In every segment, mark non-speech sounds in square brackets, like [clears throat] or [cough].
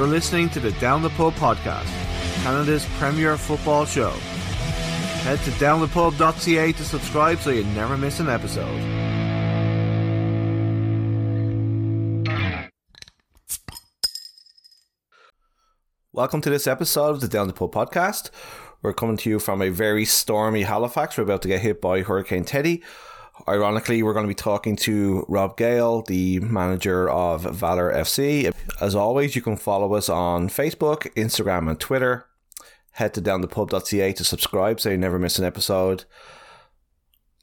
You're listening to the Down the Pub podcast, Canada's premier football show. Head to downthepub.ca to subscribe so you never miss an episode. Welcome to this episode of the Down the Pub podcast. We're coming to you from a very stormy Halifax. We're about to get hit by Hurricane Teddy. Ironically, we're going to be talking to Rob Gale, the manager of Valour FC. As always, you can follow us on Facebook, Instagram, and Twitter. Head to downthepub.ca to subscribe so you never miss an episode.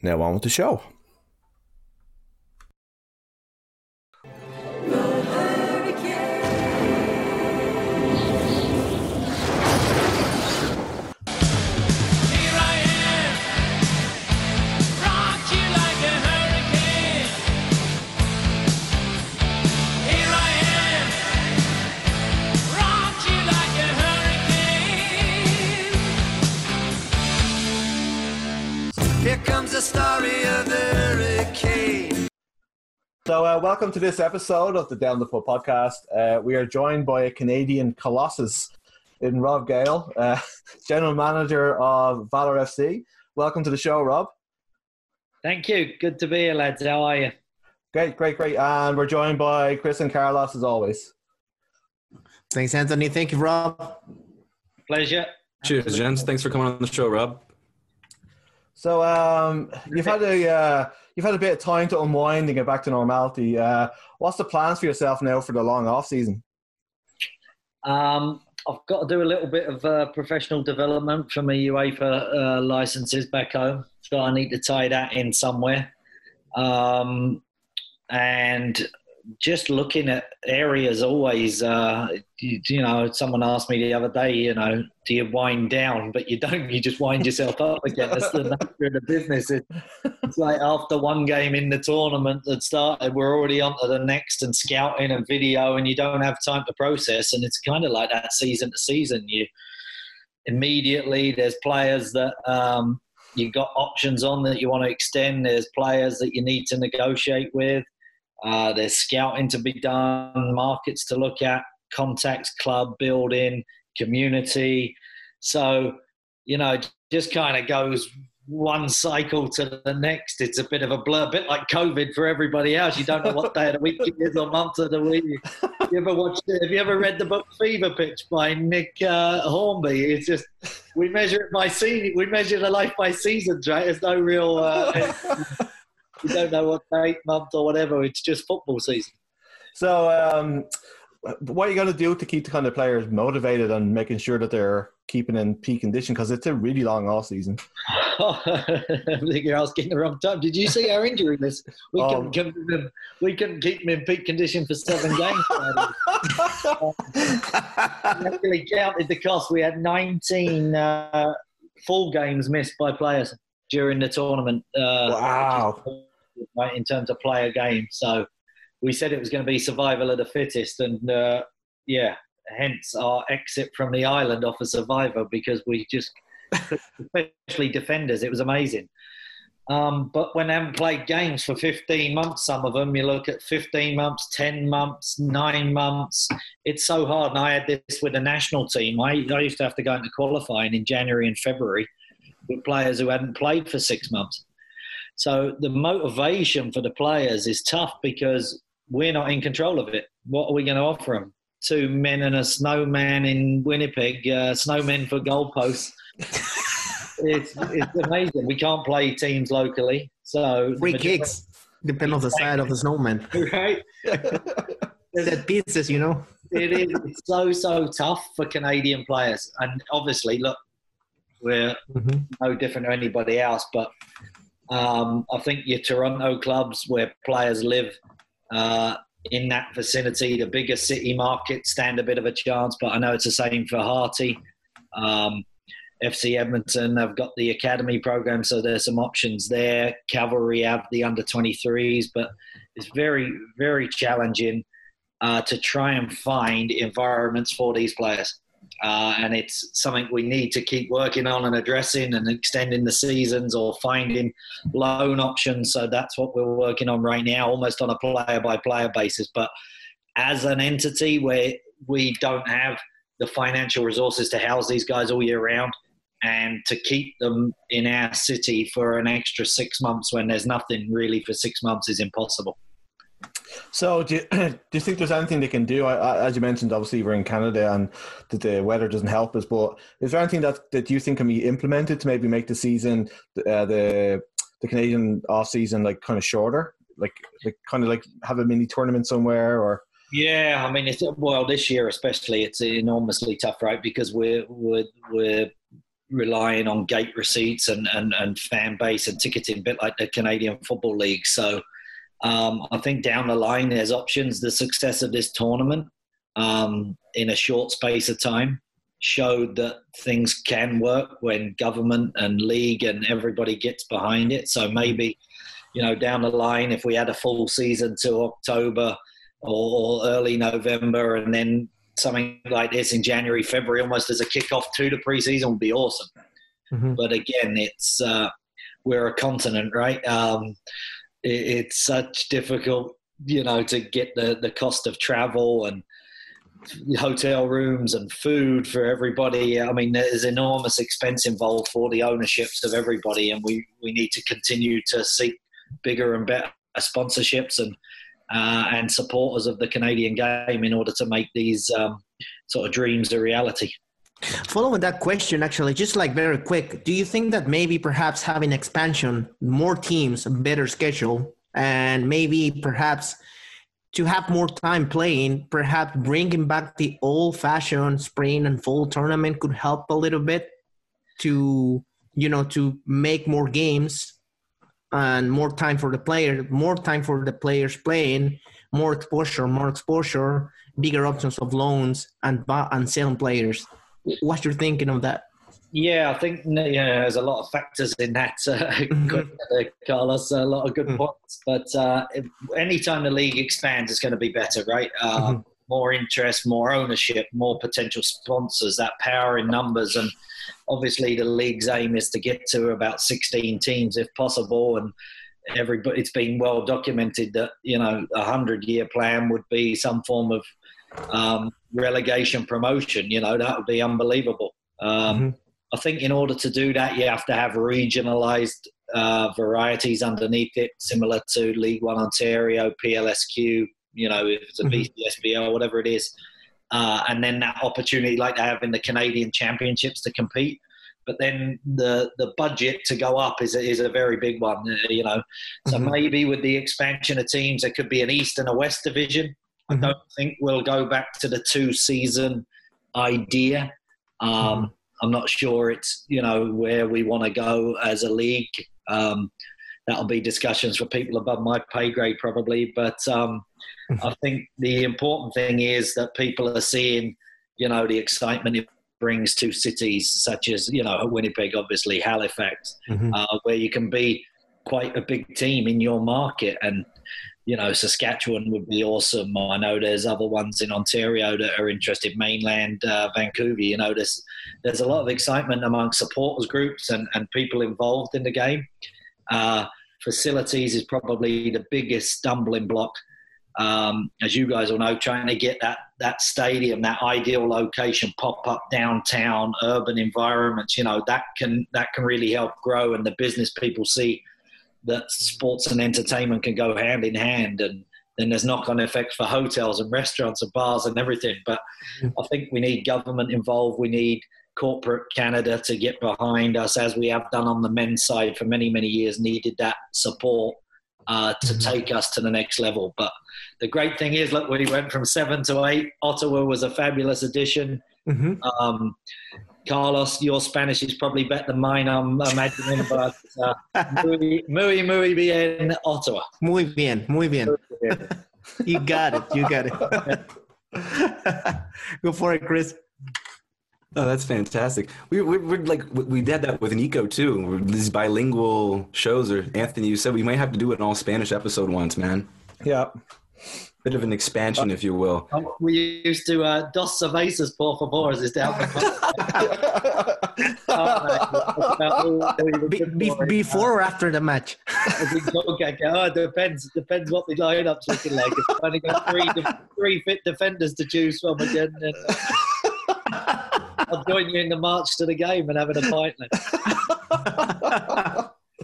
Now on with the show. So, uh, welcome to this episode of the Down the Pub podcast. Uh, we are joined by a Canadian colossus in Rob Gale, uh, [laughs] general manager of Valour FC. Welcome to the show, Rob. Thank you. Good to be here, lads. How are you? Great, great, great. And we're joined by Chris and Carlos as always. Thanks, Anthony. Thank you, Rob. Pleasure. Cheers, gents. Thanks for coming on the show, Rob. So, um, you've had a uh, you've had a bit of time to unwind and get back to normality. Uh, what's the plans for yourself now for the long off season? Um, I've got to do a little bit of uh, professional development for my UEFA uh, licenses back home, so I need to tie that in somewhere. Um, and just looking at areas always, uh, you, you know, someone asked me the other day, you know, do you wind down? But you don't, you just wind yourself up again. That's the nature of the business. It, it's like after one game in the tournament that started, we're already on to the next and scouting and video, and you don't have time to process. And it's kind of like that season to season. You immediately, there's players that um, you got options on that you want to extend, there's players that you need to negotiate with. Uh, there's scouting to be done, markets to look at, contacts, club building, community. So, you know, just kind of goes one cycle to the next. It's a bit of a blur, a bit like COVID for everybody else. You don't know what day of the week it is or month of the week. You ever watched? it? Have you ever read the book Fever Pitch by Nick uh, Hornby? It's just we measure it by season. We measure the life by seasons, right? There's no real. Uh, you don't know what date, month, or whatever. It's just football season. So, um, what are you going to do to keep the kind of players motivated and making sure that they're keeping in peak condition? Because it's a really long off season. [laughs] I think you're asking the wrong time. Did you see our injury list? We, Oh. couldn't, keep in, we couldn't keep him in peak condition for seven games. [laughs] we actually counted the cost. We had 19 uh, full games missed by players during the tournament. Uh, Wow. Right, in terms of player game. So we said it was going to be survival of the fittest, and uh, yeah, hence our exit from the island off a survivor because we just, [laughs] especially defenders, it was amazing. Um, but when they haven't played games for 15 months, some of them, you look at 15 months, 10 months, nine months, it's so hard. And I had this with the national team. I, I used to have to go into qualifying in January and February with players who hadn't played for six months. So the motivation for the players is tough because we're not in control of it. What are we going to offer them? Two men and a snowman in Winnipeg, uh, snowmen for goalposts. it's, it's amazing. We can't play teams locally, so Free kicks. Depend on the side of the snowman. [laughs] right? [laughs] Set pieces, you know. it is so so tough for Canadian players, and obviously, look, we're Mhm. no different to anybody else, but um, I think your Toronto clubs where players live uh, in that vicinity, the bigger city markets stand a bit of a chance. But I know it's the same for Hearty. Um, FC Edmonton have got the academy program, so there's some options there. Cavalry have the under 23s, but it's very, very challenging uh, to try and find environments for these players. Uh, and it's something we need to keep working on and addressing and extending the seasons or finding loan options. So that's what we're working on right now, almost on a player by player basis. But as an entity, we're we don't have the financial resources to house these guys all year round and to keep them in our city for an extra six months when there's nothing really for six months is impossible. So, do you, [clears throat] do you think there's anything they can do? I, I, as you mentioned, obviously we're in Canada and the, the weather doesn't help us. But is there anything that, that you think can be implemented to maybe make the season, uh, the the Canadian off season, like kind of shorter, like like kind of like have a mini tournament somewhere, or Yeah, I mean, it's well this year especially. It's enormously tough, right? Because we're we're we're relying on gate receipts and and, and fan base and ticketing, a bit like the Canadian Football League. So um, I think down the line there's options. The success of this tournament um, in a short space of time showed that things can work when government and league and everybody gets behind it. So maybe you know down the line if we had a full season to October or early November, and then something like this in January, February, almost as a kickoff to the preseason would be awesome. Mhm. But again, it's uh, we're a continent, right? Um, it's such difficult, you know, to get the the cost of travel and hotel rooms and food for everybody. I mean, there's enormous expense involved for the ownerships of everybody, and we we need to continue to seek bigger and better sponsorships and uh, and supporters of the Canadian game in order to make these um, sort of dreams a reality. Following that question, actually, just like very quick, do you think that maybe perhaps having expansion, more teams, a better schedule, and maybe perhaps to have more time playing, perhaps bringing back the old-fashioned spring and fall tournament could help a little bit to you know to make more games and more time for the player, more time for the players playing, more exposure, more exposure, bigger options of loans and and selling players. What's your thinking of that? Yeah, I think you know, there's a lot of factors in that, uh, [laughs] uh, Carlos. A lot of good Mhm. points. But uh, anytime the league expands, it's going to be better, right? Uh, Mhm. More interest, more ownership, more potential sponsors. That power in numbers, and obviously the league's aim is to get to about 16 teams if possible. And everybody, it's been well documented that you know a hundred-year plan would be some form of um, relegation promotion. You know that would be unbelievable. Um, Mhm. I think in order to do that, you have to have regionalised uh, varieties underneath it, similar to League One Ontario, PLSQ. You know, if it's a Mhm. VCSBL, whatever it is, uh, and then that opportunity, like they have in the Canadian Championships, to compete. But then the the budget to go up is a, is a very big one. uh, You know, so Mhm. maybe with the expansion of teams, there could be an East and a West division. I Mhm. don't think we'll go back to the two season idea. Um, I'm not sure it's you know where we want to go as a league. Um, that'll be discussions for people above my pay grade probably, but um, I think the important thing is that people are seeing you know the excitement it brings to cities such as you know Winnipeg, obviously Halifax, Mhm. uh, where you can be quite a big team in your market and you know saskatchewan would be awesome. I know there's other ones in ontario that are interested mainland uh, vancouver you know there's there's a lot of excitement among supporters groups and, and people involved in the game. Uh, facilities is probably the biggest stumbling block. Um, as you guys all know trying to get that that stadium that ideal location pop up downtown urban environments you know that can that can really help grow and the business people see that sports and entertainment can go hand in hand and then there's knock-on effects for hotels and restaurants and bars and everything. But i think we need government involved. We need corporate canada to get behind us as we have done on the men's side for many many years needed that support uh, to Mhm. take us to the next level. But the great thing is look we went from seven to eight. Ottawa was a fabulous addition. Mhm. um, Carlos, your Spanish is probably better than mine, I'm imagining, but uh, muy, muy, muy bien, Ottawa. Muy bien, muy bien. [laughs] You got it. You got it. [laughs] Go for it, Chris. Oh, that's fantastic. We we we're like we- we did that with Nico too. These bilingual shows, or Anthony, you said we might have to do an all Spanish episode once, man. yeah. Bit of an expansion, if you will. Um, We used to uh, dos cervezas por favor as is down [laughs] Be, be, before or after the match? Oh, it depends. Depends what the lineup's looking like. If I've only got three, de- three fit defenders to choose from again, then I'll join you in the march to the game and having a pint.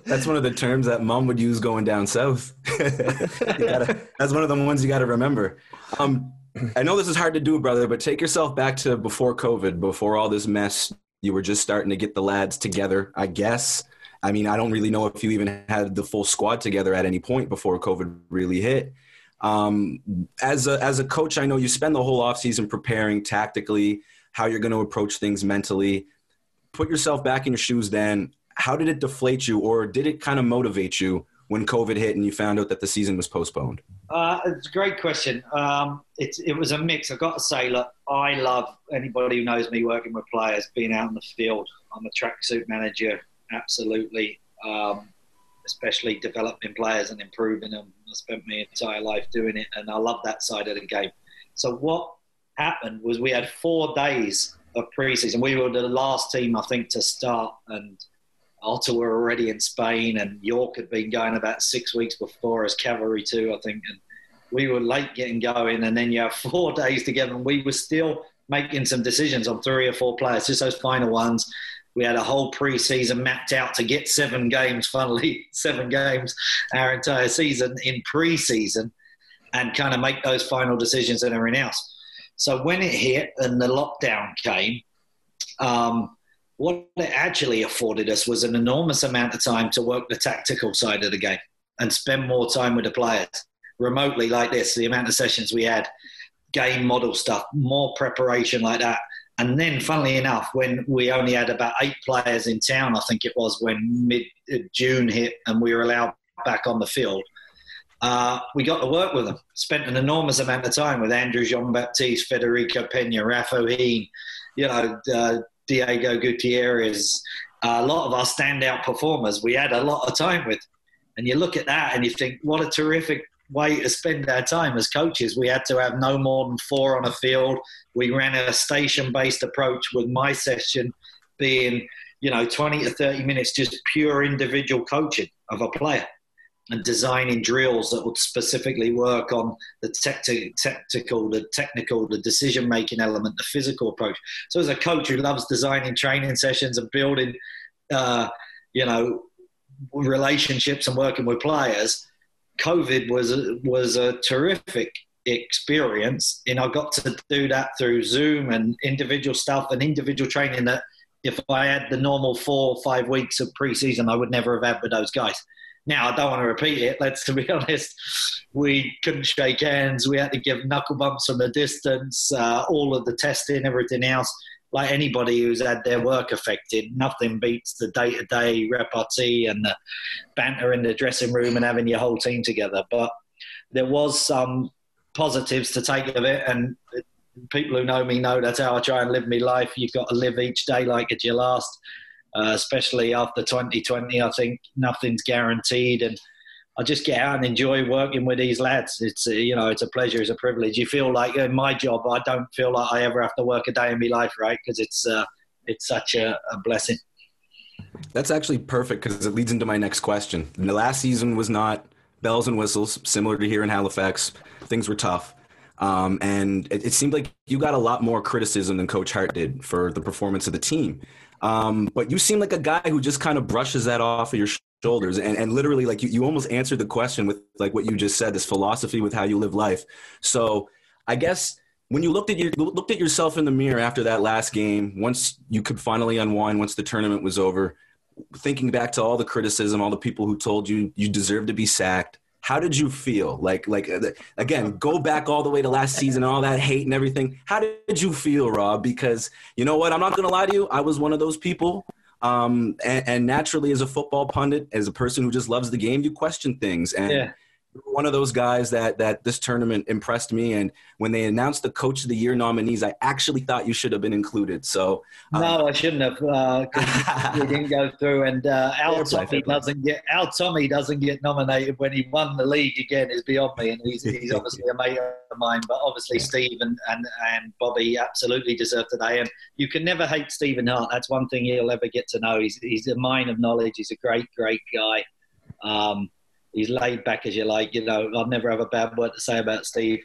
That's one of the terms that mom would use going down south. [laughs] Gotta- that's one of the ones you got to remember. Um, I know this is hard to do, brother, but take yourself back to before COVID, before all this mess. You were just starting to get the lads together, I guess. I mean, I don't really know if you even had the full squad together at any point before COVID really hit. Um, as a as a coach, I know you spend the whole offseason preparing tactically how you're going to approach things mentally. Put yourself back in your shoes. Then, how did it deflate you, or did it kind of motivate you when COVID hit and you found out that the season was postponed? Uh, it's a great question. Um, it, it was a mix. I've got to say, look, I love anybody who knows me working with players, being out in the field. I'm a tracksuit manager, absolutely, um, especially developing players and improving them. I spent my entire life doing it, and I love that side of the game. So what happened was we had four days of preseason. We were the last team, I think, to start, and Ottawa were already in Spain, and York had been going about six weeks before as cavalry too, I think. And we were late getting going, and then you have four [laughs] days together, and we were still making some decisions on three or four players, just those final ones. We had a whole preseason mapped out to get seven games, [laughs] funnily, seven games our entire season in preseason and kind of make those final decisions and everything else. So when it hit and the lockdown came, um, what it actually afforded us was an enormous amount of time to work the tactical side of the game and spend more time with the players remotely like this. The amount of sessions we had, game model stuff, more preparation like that. And then, funnily enough, when we only had about eight players in town, I think it was when mid June hit and we were allowed back on the field, uh, we got to work with them. Spent an enormous amount of time with Andrew Jean Baptiste, Federico Pena, Rafa Ohin, you know, uh, Diego Gutierrez, a lot of our standout performers. We had a lot of time with, and you look at that and you think, what a terrific way to spend our time as coaches. We had to have no more than four on a field. We ran a station-based approach with my session being, you know, 20 to 30 minutes just pure individual coaching of a player and designing drills that would specifically work on the tacti- tactical, the technical, the decision making element, the physical approach. So, as a coach who loves designing training sessions and building, uh, you know, relationships and working with players, COVID was was a terrific experience, and I got to do that through Zoom and individual stuff and individual training that. If I had the normal four or five weeks of preseason, I would never have had with those guys. Now, I don't want to repeat it. Let's, to be [laughs] honest, we couldn't shake hands. We had to give knuckle bumps from a distance, uh, all of the testing, everything else. Like anybody who's had their work affected, nothing beats the day to day repartee and the banter in the dressing room and having your whole team together. But there was some positives to take of it. And people who know me know that's how I try and live my life. You've got to live each day like it's your last uh, especially after 2020. I think nothing's guaranteed, and I just get out and enjoy working with these lads. It's a, you know, it's a pleasure, it's a privilege. You feel like in my job, I don't feel like I ever have to work a day in my life, right? Because it's uh, it's such a, a blessing. That's actually perfect because it leads into my next question. The last season was not bells and whistles, similar to here in Halifax. Things were tough. Um, and it, it, seemed like you got a lot more criticism than Coach Hart did for the performance of the team. Um, but you seem like a guy who just kind of brushes that off of your shoulders and, and literally like you, you almost answered the question with like what you just said, this philosophy with how you live life. So I guess when you looked at your looked at yourself in the mirror after that last game, once you could finally unwind, once the tournament was over, thinking back to all the criticism, all the people who told you you deserve to be sacked, how did you feel? Like, like uh, again, go back all the way to last season, and all that hate and everything. How did you feel, Rob? Because you know what, I'm not gonna lie to you, I was one of those people. Um, and, and naturally, as a football pundit, as a person who just loves the game, you question things. And Yeah. One of those guys that that this tournament impressed me. And when they announced the Coach of the Year nominees, I actually thought you should have been included. So um, No, I shouldn't have. Uh, [laughs] we didn't go through, and uh, Al Fair Tommy doesn't get Al Tommy doesn't get nominated when he won the league again. Is beyond me, and he's, he's [laughs] obviously a mate of mine. But obviously, Steve and, and and Bobby absolutely deserve today. And you can never hate Stephen Hart. That's one thing you'll ever get to know. He's he's a mine of knowledge. He's a great, great guy. Um, he's laid back as you like. You know, I've never have a bad word to say about Steve.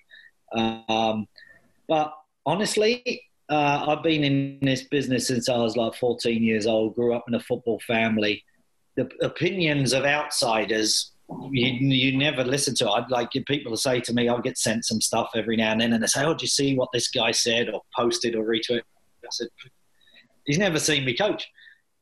Um, but honestly, uh, I've been in this business since I was like 14 years old. Grew up in a football family. The opinions of outsiders, you, you never listen to. I'd like people to say to me, I'll get sent some stuff every now and then, and they say, "Oh, did you see what this guy said or posted or retweeted?" I said, "He's never seen me coach.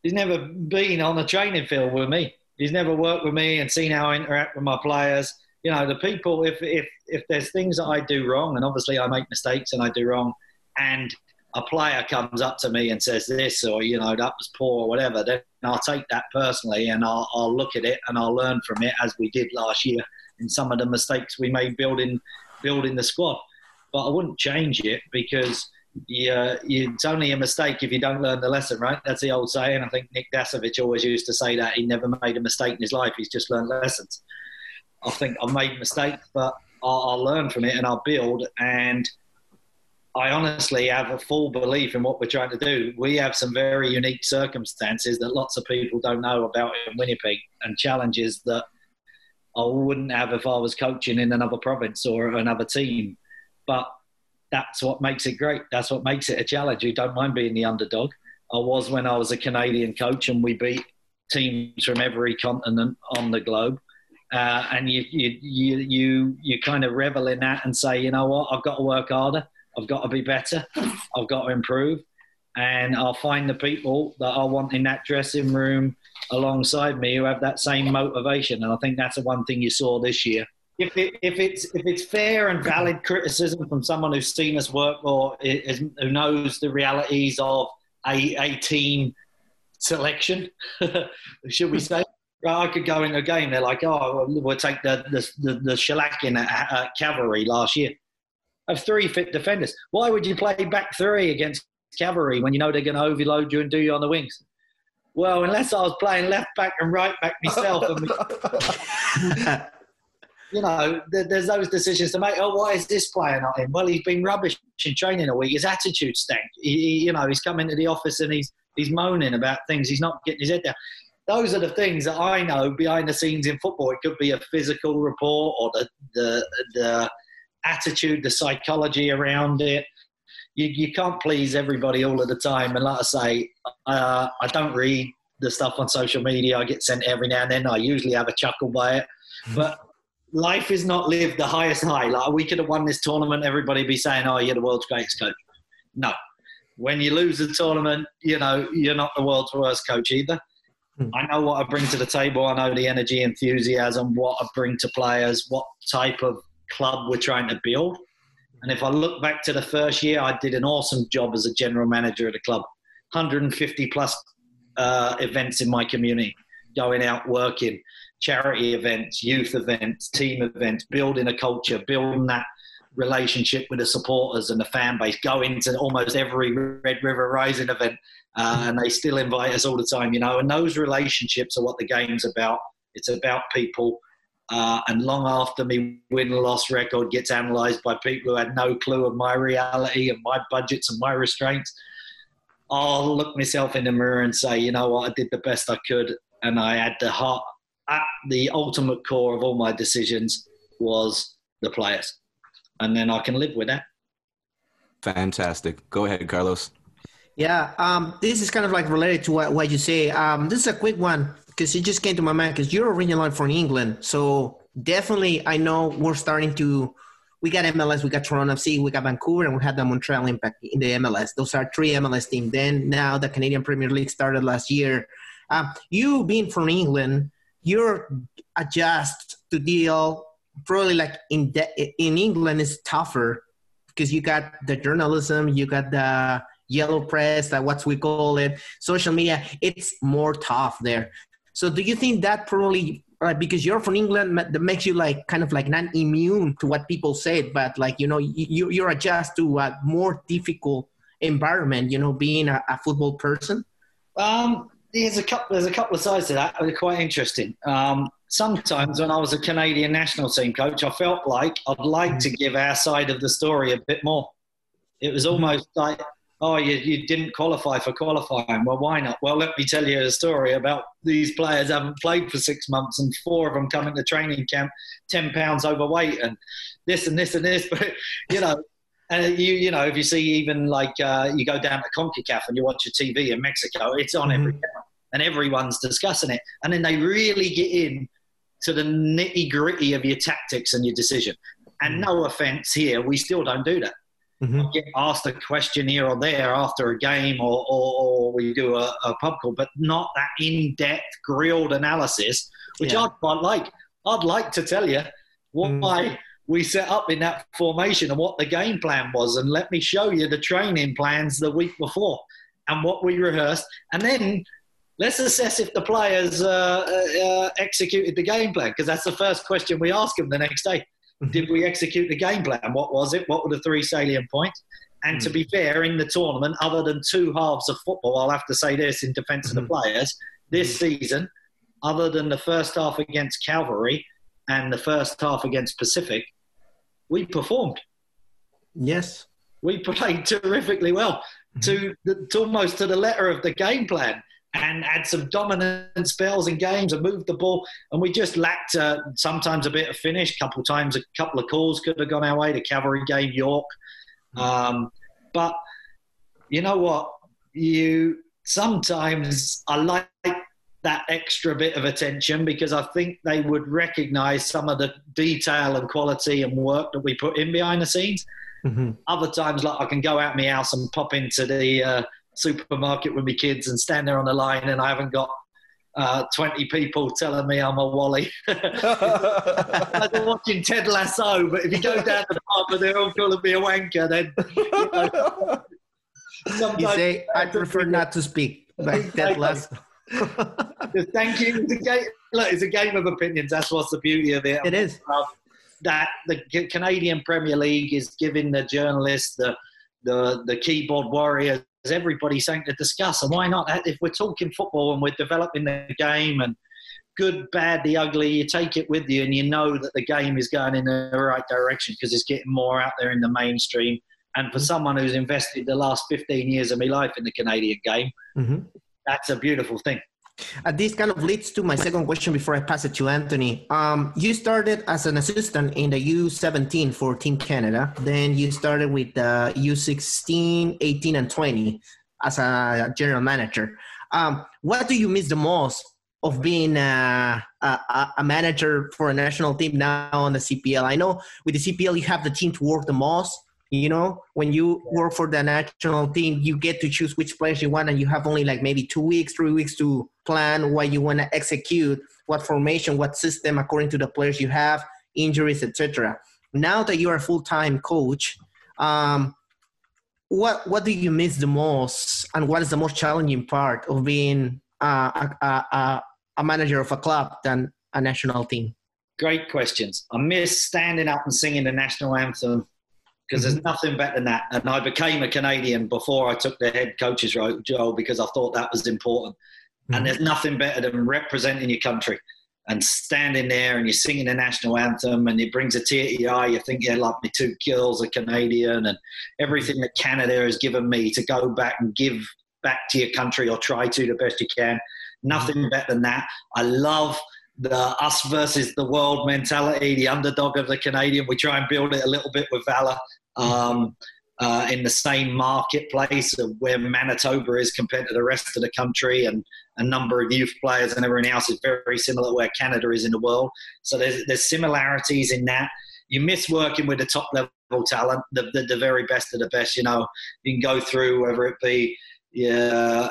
He's never been on a training field with me. He's never worked with me and seen how I interact with my players." You know, the people. If if if there's things that I do wrong, and obviously I make mistakes and I do wrong, and a player comes up to me and says this or you know that was poor or whatever then i'll take that personally and I'll, I'll look at it and i'll learn from it as we did last year in some of the mistakes we made building building the squad but i wouldn't change it because yeah, uh, you, it's only a mistake if you don't learn the lesson, right? That's the old saying. I think Nick Dasovic always used to say that he never made a mistake in his life. He's just learned lessons. I think I've made mistakes, but I'll, I'll learn from it and I'll build. And I honestly have a full belief in what we're trying to do. We have some very unique circumstances that lots of people don't know about in Winnipeg and challenges that I wouldn't have if I was coaching in another province or another team. But that's what makes it great. That's what makes it a challenge. You don't mind being the underdog. I was when I was a Canadian coach and we beat teams from every continent on the globe. Uh, and you, you, you, you, you kind of revel in that and say, you know what, I've got to work harder. I've got to be better. I've got to improve. And I'll find the people that I want in that dressing room alongside me who have that same motivation. And I think that's the one thing you saw this year. If, it, if it's if it's fair and valid criticism from someone who's seen us work or is, who knows the realities of a, a team selection, [laughs] should we say? I could go in a game. They're like, oh, we'll take the the, the, the shellacking at, at Cavalry last year. of three fit defenders. Why would you play back three against Cavalry when you know they're going to overload you and do you on the wings? Well, unless I was playing left back and right back myself, and [laughs] [laughs] you know, there's those decisions to make. Oh, why is this player not in? Well, he's been rubbish in training a week. His attitude stank. He, he- you know, he's come into the office and he's he's moaning about things. He's not getting his head down. Those are the things that I know behind the scenes in football. It could be a physical report or the the the attitude, the psychology around it. You, you can't please everybody all of the time. And like I say, uh, I don't read the stuff on social media. I get sent every now and then. I usually have a chuckle by it. But life is not lived the highest high. Like we could have won this tournament, everybody be saying, "Oh, you're the world's greatest coach." No, when you lose the tournament, you know you're not the world's worst coach either. Hmm. I know what I bring to the table. I know the energy, enthusiasm, what I bring to players, what type of club we're trying to build. And if I look back to the first year, I did an awesome job as a general manager at the club. 150 plus uh, events in my community, going out working, charity events, youth events, team events, building a culture, building that relationship with the supporters and the fan base, going to almost every Red River Rising event, uh, and they still invite us all the time, you know. And those relationships are what the game's about. It's about people. Uh, and long after me win loss record gets analysed by people who had no clue of my reality and my budgets and my restraints, I'll look myself in the mirror and say, you know what, I did the best I could, and I had the heart. At the ultimate core of all my decisions was the players, and then I can live with that. Fantastic. Go ahead, Carlos. Yeah, um, this is kind of like related to what, what you say. Um, this is a quick one because it just came to my mind because you're originally from England. So definitely, I know we're starting to. We got MLS, we got Toronto FC, we got Vancouver, and we had the Montreal Impact in the MLS. Those are three MLS teams. Then now the Canadian Premier League started last year. Um, you being from England, you're adjust to deal probably like in de- in England is tougher because you got the journalism, you got the yellow press, that what we call it, social media. It's more tough there. So, do you think that probably because you're from England, that makes you like kind of like not immune to what people say, but like you know you you adjust to a more difficult environment. You know, being a, a football person. Um, there's a couple. There's a couple of sides to that. They're quite interesting. Um, sometimes when I was a Canadian national team coach, I felt like I'd like to give our side of the story a bit more. It was almost like, oh, you, you didn't qualify for qualifying. Well, why not? Well, let me tell you a story about these players haven't played for six months and four of them come into training camp 10 pounds overweight and this and this and this. [laughs] But, you know, and you, you know, if you see even like uh, you go down to CONCACAF and you watch your TV in Mexico, it's on every channel and everyone's discussing it. And then they really get in to the nitty gritty of your tactics and your decision. And no offense here, we still don't do that. Mhm. Get asked a question here or there after a game, or, or, or we do a, a pub call, but not that in-depth grilled analysis, which Yeah. I'd quite like. I'd like to tell you why we set up in that formation and what the game plan was, and let me show you the training plans the week before and what we rehearsed, and then let's assess if the players uh, uh, executed the game plan because that's the first question we ask them the next day. Did we execute the game plan? What was it? What were the three salient points? And to be fair, in the tournament, other than two halves of football, I'll have to say this in defence of the players, this season, other than the first half against Cavalry and the first half against Pacific, we performed. Yes. We played terrifically well to, the, to almost to the letter of the game plan and had some dominant spells in games and moved the ball. And we just lacked uh, sometimes a bit of finish. A couple times, a couple of calls could have gone our way. The Cavalry game, York. Um, but you know what? You sometimes I like that extra bit of attention because I think they would recognise some of the detail and quality and work that we put in behind the scenes. Mhm. Other times, like I can go out my house and pop into the uh, supermarket with my kids and stand there on the line, and I haven't got uh, 20 people telling me I'm a wally. [laughs] like they're watching Ted Lasso, but if you go down the pub and they're all calling me a wanker, then you know, [laughs] You say I prefer not to speak. Like that Exactly. Thank you. It's a game. Look, it's a game of opinions. That's what's the beauty of it. It is. That the Canadian Premier League is giving the journalists, the the the keyboard warriors, everybody something to discuss. And why not? If we're talking football and we're developing the game and good, bad, the ugly, you take it with you and you know that the game is going in the right direction because it's getting more out there in the mainstream. And for someone who's invested the last 15 years of my life in the Canadian game, Mhm. That's a beautiful thing. Uh, this kind of leads to my second question before I pass it to Anthony. Um, you started as an assistant in the U17 for Team Canada. Then you started with the U16, 18, and 20 as a general manager. Um, what do you miss the most of being uh, a, a, a manager for a national team now on the CPL? I know with the CPL you have the team to work the most. You know, when you work for the national team, you get to choose which players you want, and you have only like maybe two weeks, three weeks to plan what you want to execute, what formation, what system according to the players you have, injuries, etc. Now that you are a full time coach, um, what what do you miss the most, and what is the most challenging part of being uh, a, a, a, a manager of a club than a national team? Great questions. I miss standing up and singing the national anthem because there's mm-hmm. nothing better than that. And I became a Canadian before I took the head coach's role Joel, because I thought that was important. And mm-hmm. there's nothing better than representing your country and standing there and you're singing the national anthem and it brings a tear to your eye. You think, yeah, like my two kills a Canadian and everything that Canada has given me to go back and give back to your country or try to the best you can. Mm-hmm. Nothing better than that. I love the us versus the world mentality, the underdog of the Canadian. We try and build it a little bit with Valour um, uh, in the same marketplace of where Manitoba is compared to the rest of the country, and a number of youth players and everything else is very similar to where Canada is in the world. So there's, there's similarities in that. You miss working with the top level talent, the, the, the very best of the best. You know, you can go through whether it be your,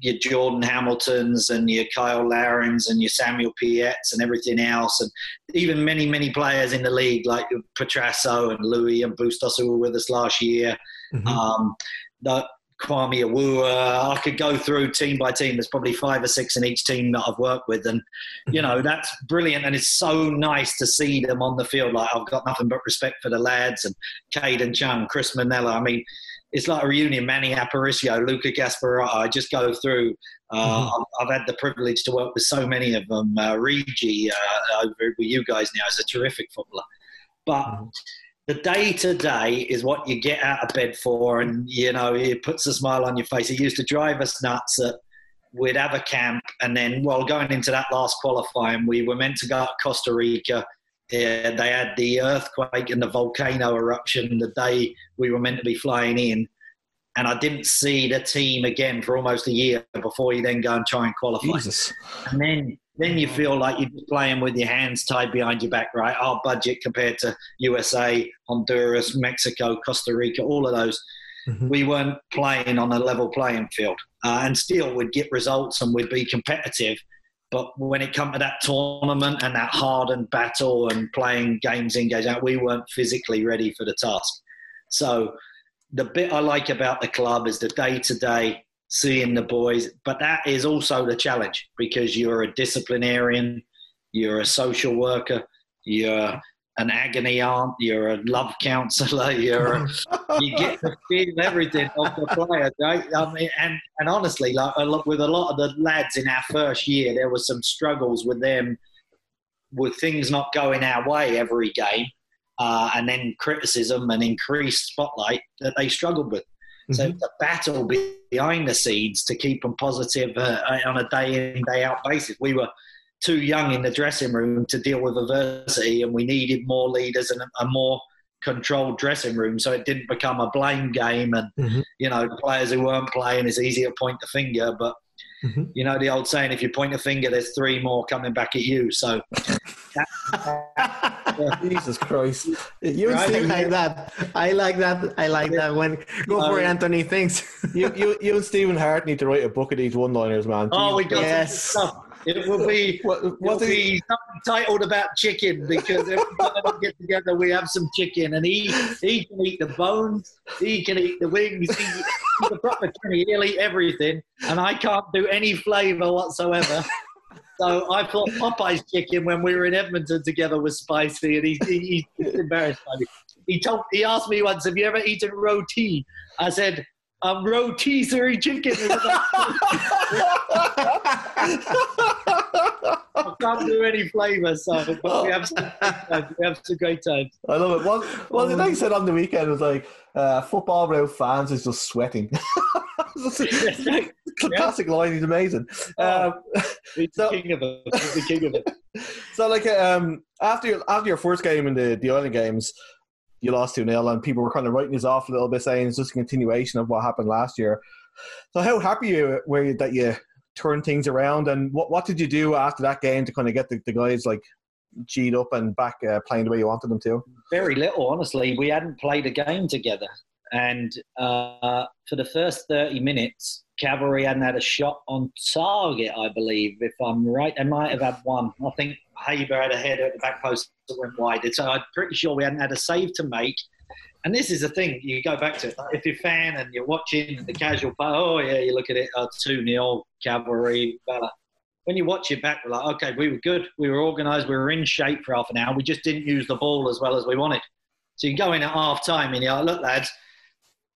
your Jordan Hamiltons and your Kyle Larins and your Samuel Piettes and everything else, and even many, many players in the league like Petrasso and Louis and Bustos who were with us last year. Mhm. Um, the Kwame Awuah. I could go through team by team. There's probably five or six in each team that I've worked with, and you know that's brilliant. And it's so nice to see them on the field. Like I've got nothing but respect for the lads and Cade and Chung, Chris Mannella. I mean, it's like a reunion. Manny Aparicio, Luca Gasparotto. I just go through. Uh, I've, I've had the privilege to work with so many of them. Uh, Regi uh, over with you guys now is a terrific footballer, but the day to day is what you get out of bed for, and you know it puts a smile on your face. It used to drive us nuts that we'd have a camp, and then well, going into that last qualifying, we were meant to go to Costa Rica. Yeah, they had the earthquake and the volcano eruption the day we were meant to be flying in, and I didn't see the team again for almost a year before you then go and try and qualify. Jesus. And then then you feel like you're playing with your hands tied behind your back, right? Our budget compared to USA, Honduras, Mexico, Costa Rica, all of those, Mhm. we weren't playing on a level playing field. Uh, and still, we'd get results and we'd be competitive. But when it come to that tournament and that hardened battle and playing games in, games out, we weren't physically ready for the task. So the bit I like about the club is the day to day seeing the boys, but that is also the challenge because you're a disciplinarian, you're a social worker, you're an agony aunt, you're a love counsellor, [laughs] you're a, [laughs] you get to feel everything of the player, right? I mean, and and honestly, like a lot, with a lot of the lads in our first year, there was some struggles with them, with things not going our way every game, uh, and then criticism and increased spotlight that they struggled with. So it's a battle behind the scenes to keep them positive uh, on a day in day out basis. We were too young in the dressing room to deal with adversity, and we needed more leaders and a, a more controlled dressing room. So it didn't become a blame game, and Mhm. you know the players who weren't playing it's easy to point the finger, but. Mhm. You know the old saying: if you point a finger, there's three more coming back at you. So, [laughs] Jesus Christ. You and Right. I Stephen, like that. I like that. I like that. When go for it, Um, Anthony. Thanks. you, you, you and Stephen Hart need to write a book of these one-liners, man. oh, we got some Yes. stuff. It will be [laughs] What, what be something titled about chicken because every time we get together we have some chicken and he he can eat the bones, he can eat the wings, he, he's a proper he'll eat everything and I can't do any flavour whatsoever. So I thought Popeye's chicken when we were in Edmonton together was spicy and he, he, he's embarrassed by me. He told he asked me once, have you ever eaten roti? I said, um, rotisserie chicken. [laughs] [laughs] He was like, I can't do any flavour, so but we have some. We have some great times. I love it. What, what did I said on the weekend was like, uh, football without fans is just sweating. [laughs] A Classic line. He's amazing. Um, He's So- the king of it. He's the king of it. So like um after your after your first game in the the Island games, you lost two 0 and people were kind of writing this off a little bit, saying it's just a continuation of what happened last year. So how happy you were you that you turned things around, and what what did you do after that game to kind of get the, the guys like G'd up and back uh, playing the way you wanted them to? Very little, honestly. We hadn't played a game together, and uh, for the first thirty minutes, Cavalry hadn't had a shot on target. I believe, if I'm right, they might have had one. I think Haber had a header at the back post that went wide. So I'm pretty sure we hadn't had a save to make. And this is the thing, you go back to. If you're a fan and you're watching the casual oh, yeah, you look at it, 2 0, Cavalry, Bella. When you watch it back, we're like, okay, we were good. We were organised. We were in shape for half an hour. We just didn't use the ball as well as we wanted. So you go in at half time and you're like, look, lads,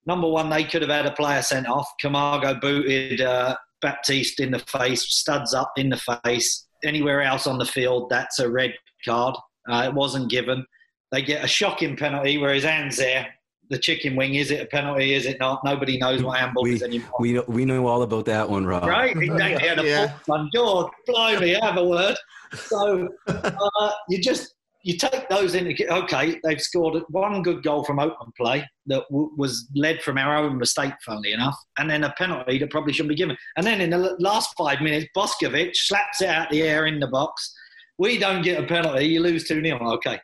number one, they could have had a player sent off. Camargo booted uh, Baptiste in the face, studs up in the face. Anywhere else on the field, that's a red card. Uh, it wasn't given. They get a shocking penalty where his hand's there. The chicken wing, is it a penalty? Is it not? Nobody knows what handball We, is anymore. we, know, we know all about that one, Rob. right? Exactly. And a Yeah. one. George, blimey, have a word. So uh, you just you take those in. Okay, they've scored one good goal from open play that w- was led from our own mistake, funnily enough, and then a penalty that probably shouldn't be given. And then in the last five minutes, Boskovic slaps it out the air in the box. We don't get a penalty. You lose two 0 Okay.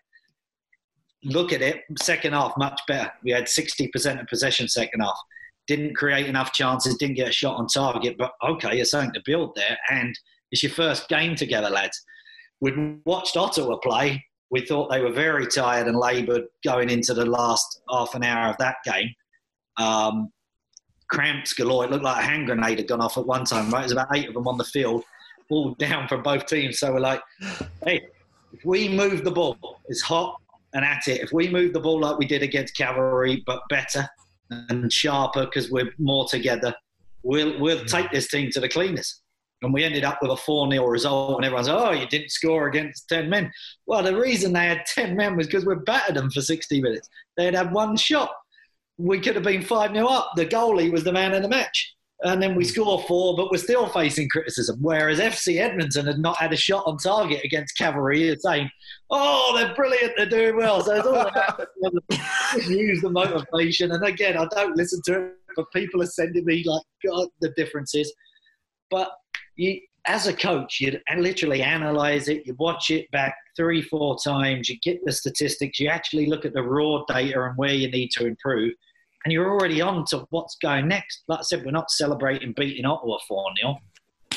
Look at it. Second half, much better. We had sixty percent of possession second half. Didn't create enough chances. Didn't get a shot on target. But okay, you're something to build there, and it's your first game together, lads. We'd watched Ottawa play. We thought they were very tired and laboured going into the last half an hour of that game. Um, cramps galore. It looked like a hand grenade had gone off at one time, right? There's about eight of them on the field, all [laughs] down from both teams. So we're like, hey, if we move the ball, it's hot and at it. If we move the ball like we did against Cavalry, but better and sharper because we're more together, we'll, we'll mm. take this team to the cleaners. And we ended up with a 4 0 result, and everyone's, oh, you didn't score against 10 men. Well, the reason they had 10 men was because we battered them for 60 minutes. They had had one shot. We could have been 5 0 up. The goalie was the man of the match. And then we hmm. score four, but we're still facing criticism. Whereas FC Edmonton had not had a shot on target against Cavalry, saying, oh, they're brilliant, they're doing well. So it's all about [laughs] use the motivation. And again, I don't listen to it, but people are sending me like, God, the differences. But you, as a coach, you'd literally analyze it, you watch it back three, four times, you get the statistics, you actually look at the raw data and where you need to improve, and you're already on to what's going next. Like I said, we're not celebrating beating Ottawa 4 0.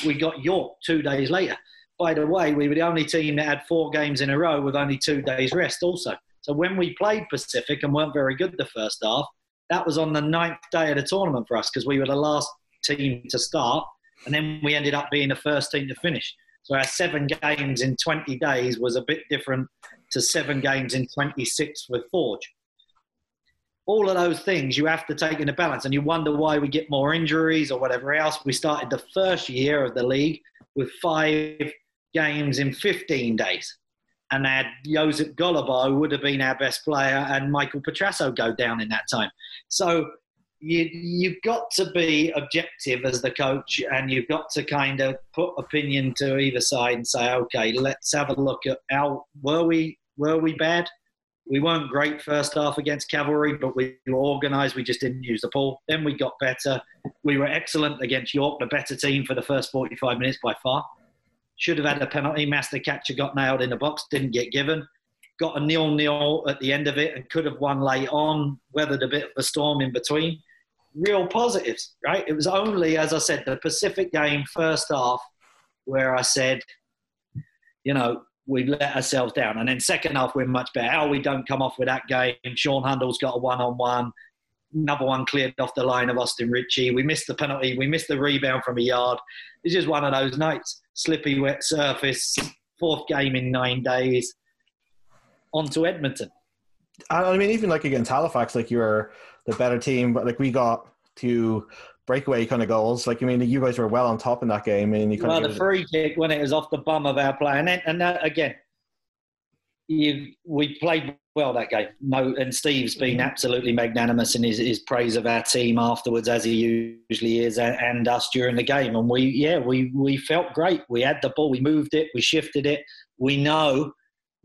We got York two days later. By the way, we were the only team that had four games in a row with only two days rest, also. So when we played Pacific and weren't very good the first half, that was on the ninth day of the tournament for us because we were the last team to start and then we ended up being the first team to finish. So our seven games in 20 days was a bit different to seven games in 26 with Forge. All of those things you have to take into balance, and you wonder why we get more injuries or whatever else. We started the first year of the league with five games in 15 days, and had Josip Golubar would have been our best player, and Michael Petrasso go down in that time. So you you've got to be objective as the coach, and you've got to kind of put opinion to either side and say, okay, let's have a look at how were we were we bad? We weren't great first half against Cavalry, but we were organised. We just didn't use the ball. Then we got better. We were excellent against York, the better team for the first 45 minutes by far. Should have had a penalty. Masta Kacher got nailed in the box, didn't get given. Got a nil nil at the end of it and could have won late on, weathered a bit of a storm in between real positives, right? It was only, as I said, the Pacific game first half where I said, you know, we let ourselves down. And then second half, we're much better. How we don't come off with that game. Shaan Hundal's got a one on one. Another one cleared off the line of Austin Ricci. We missed the penalty. We missed the rebound from a yard. It's just one of those nights. Slippy, wet surface. Fourth game in nine days. On to Edmonton. I mean, even like against Halifax, like you were the better team, but like we got to breakaway kind of goals. Like I mean, you guys were well on top in that game, and you kind Well, of the free kick when it was off the bum of our player, and then, and that, again, you we played well that game. No, and Steve's been absolutely magnanimous in his, his praise of our team afterwards, as he usually is, and, and us during the game. And we, yeah, we we felt great. We had the ball, we moved it, we shifted it. We know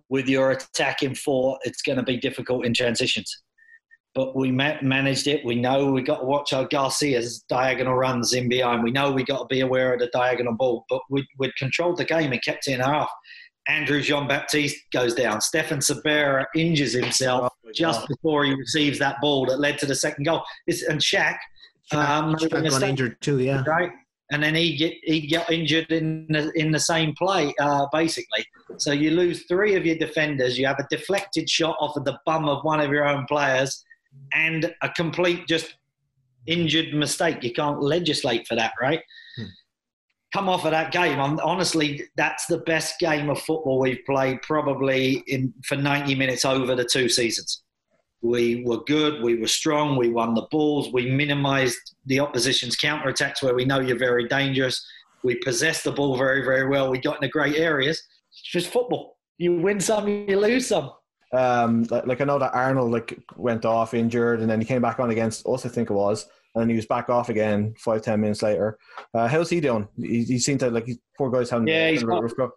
with your attacking four, it's going to be difficult in transitions but we ma- managed it. We know we got to watch our Garcia's diagonal runs in behind. We know we got to be aware of the diagonal ball, but we, we'd controlled the game and kept it in half. Andrew Jean Baptiste goes down. Stefan Cebara injures himself just before he receives that ball that led to the second goal. It's, and Shaq, um, Shaq got injured too, yeah. right? And then he get he got injured in the, in the same play, uh, basically. So you lose three of your defenders. You have a deflected shot off of the bum of one of your own players, and a complete just injured mistake. You can't legislate for that, right? Hmm. Come off of that game. I'm, honestly, that's the best game of football we've played probably in for 90 minutes over the two seasons. We were good. We were strong. We won the balls. We minimised the opposition's counterattacks where we know you're very dangerous. We possessed the ball very, very well. We got in the great areas. It's just football. You win some, you lose some. Um, like, like I know that Arnold like went off injured, and then he came back on against us, I think it was, and then he was back off again five ten minutes later. Uh, how's he doing? He, he seemed to like he's poor guy's having Yeah, he's having a got- rough go.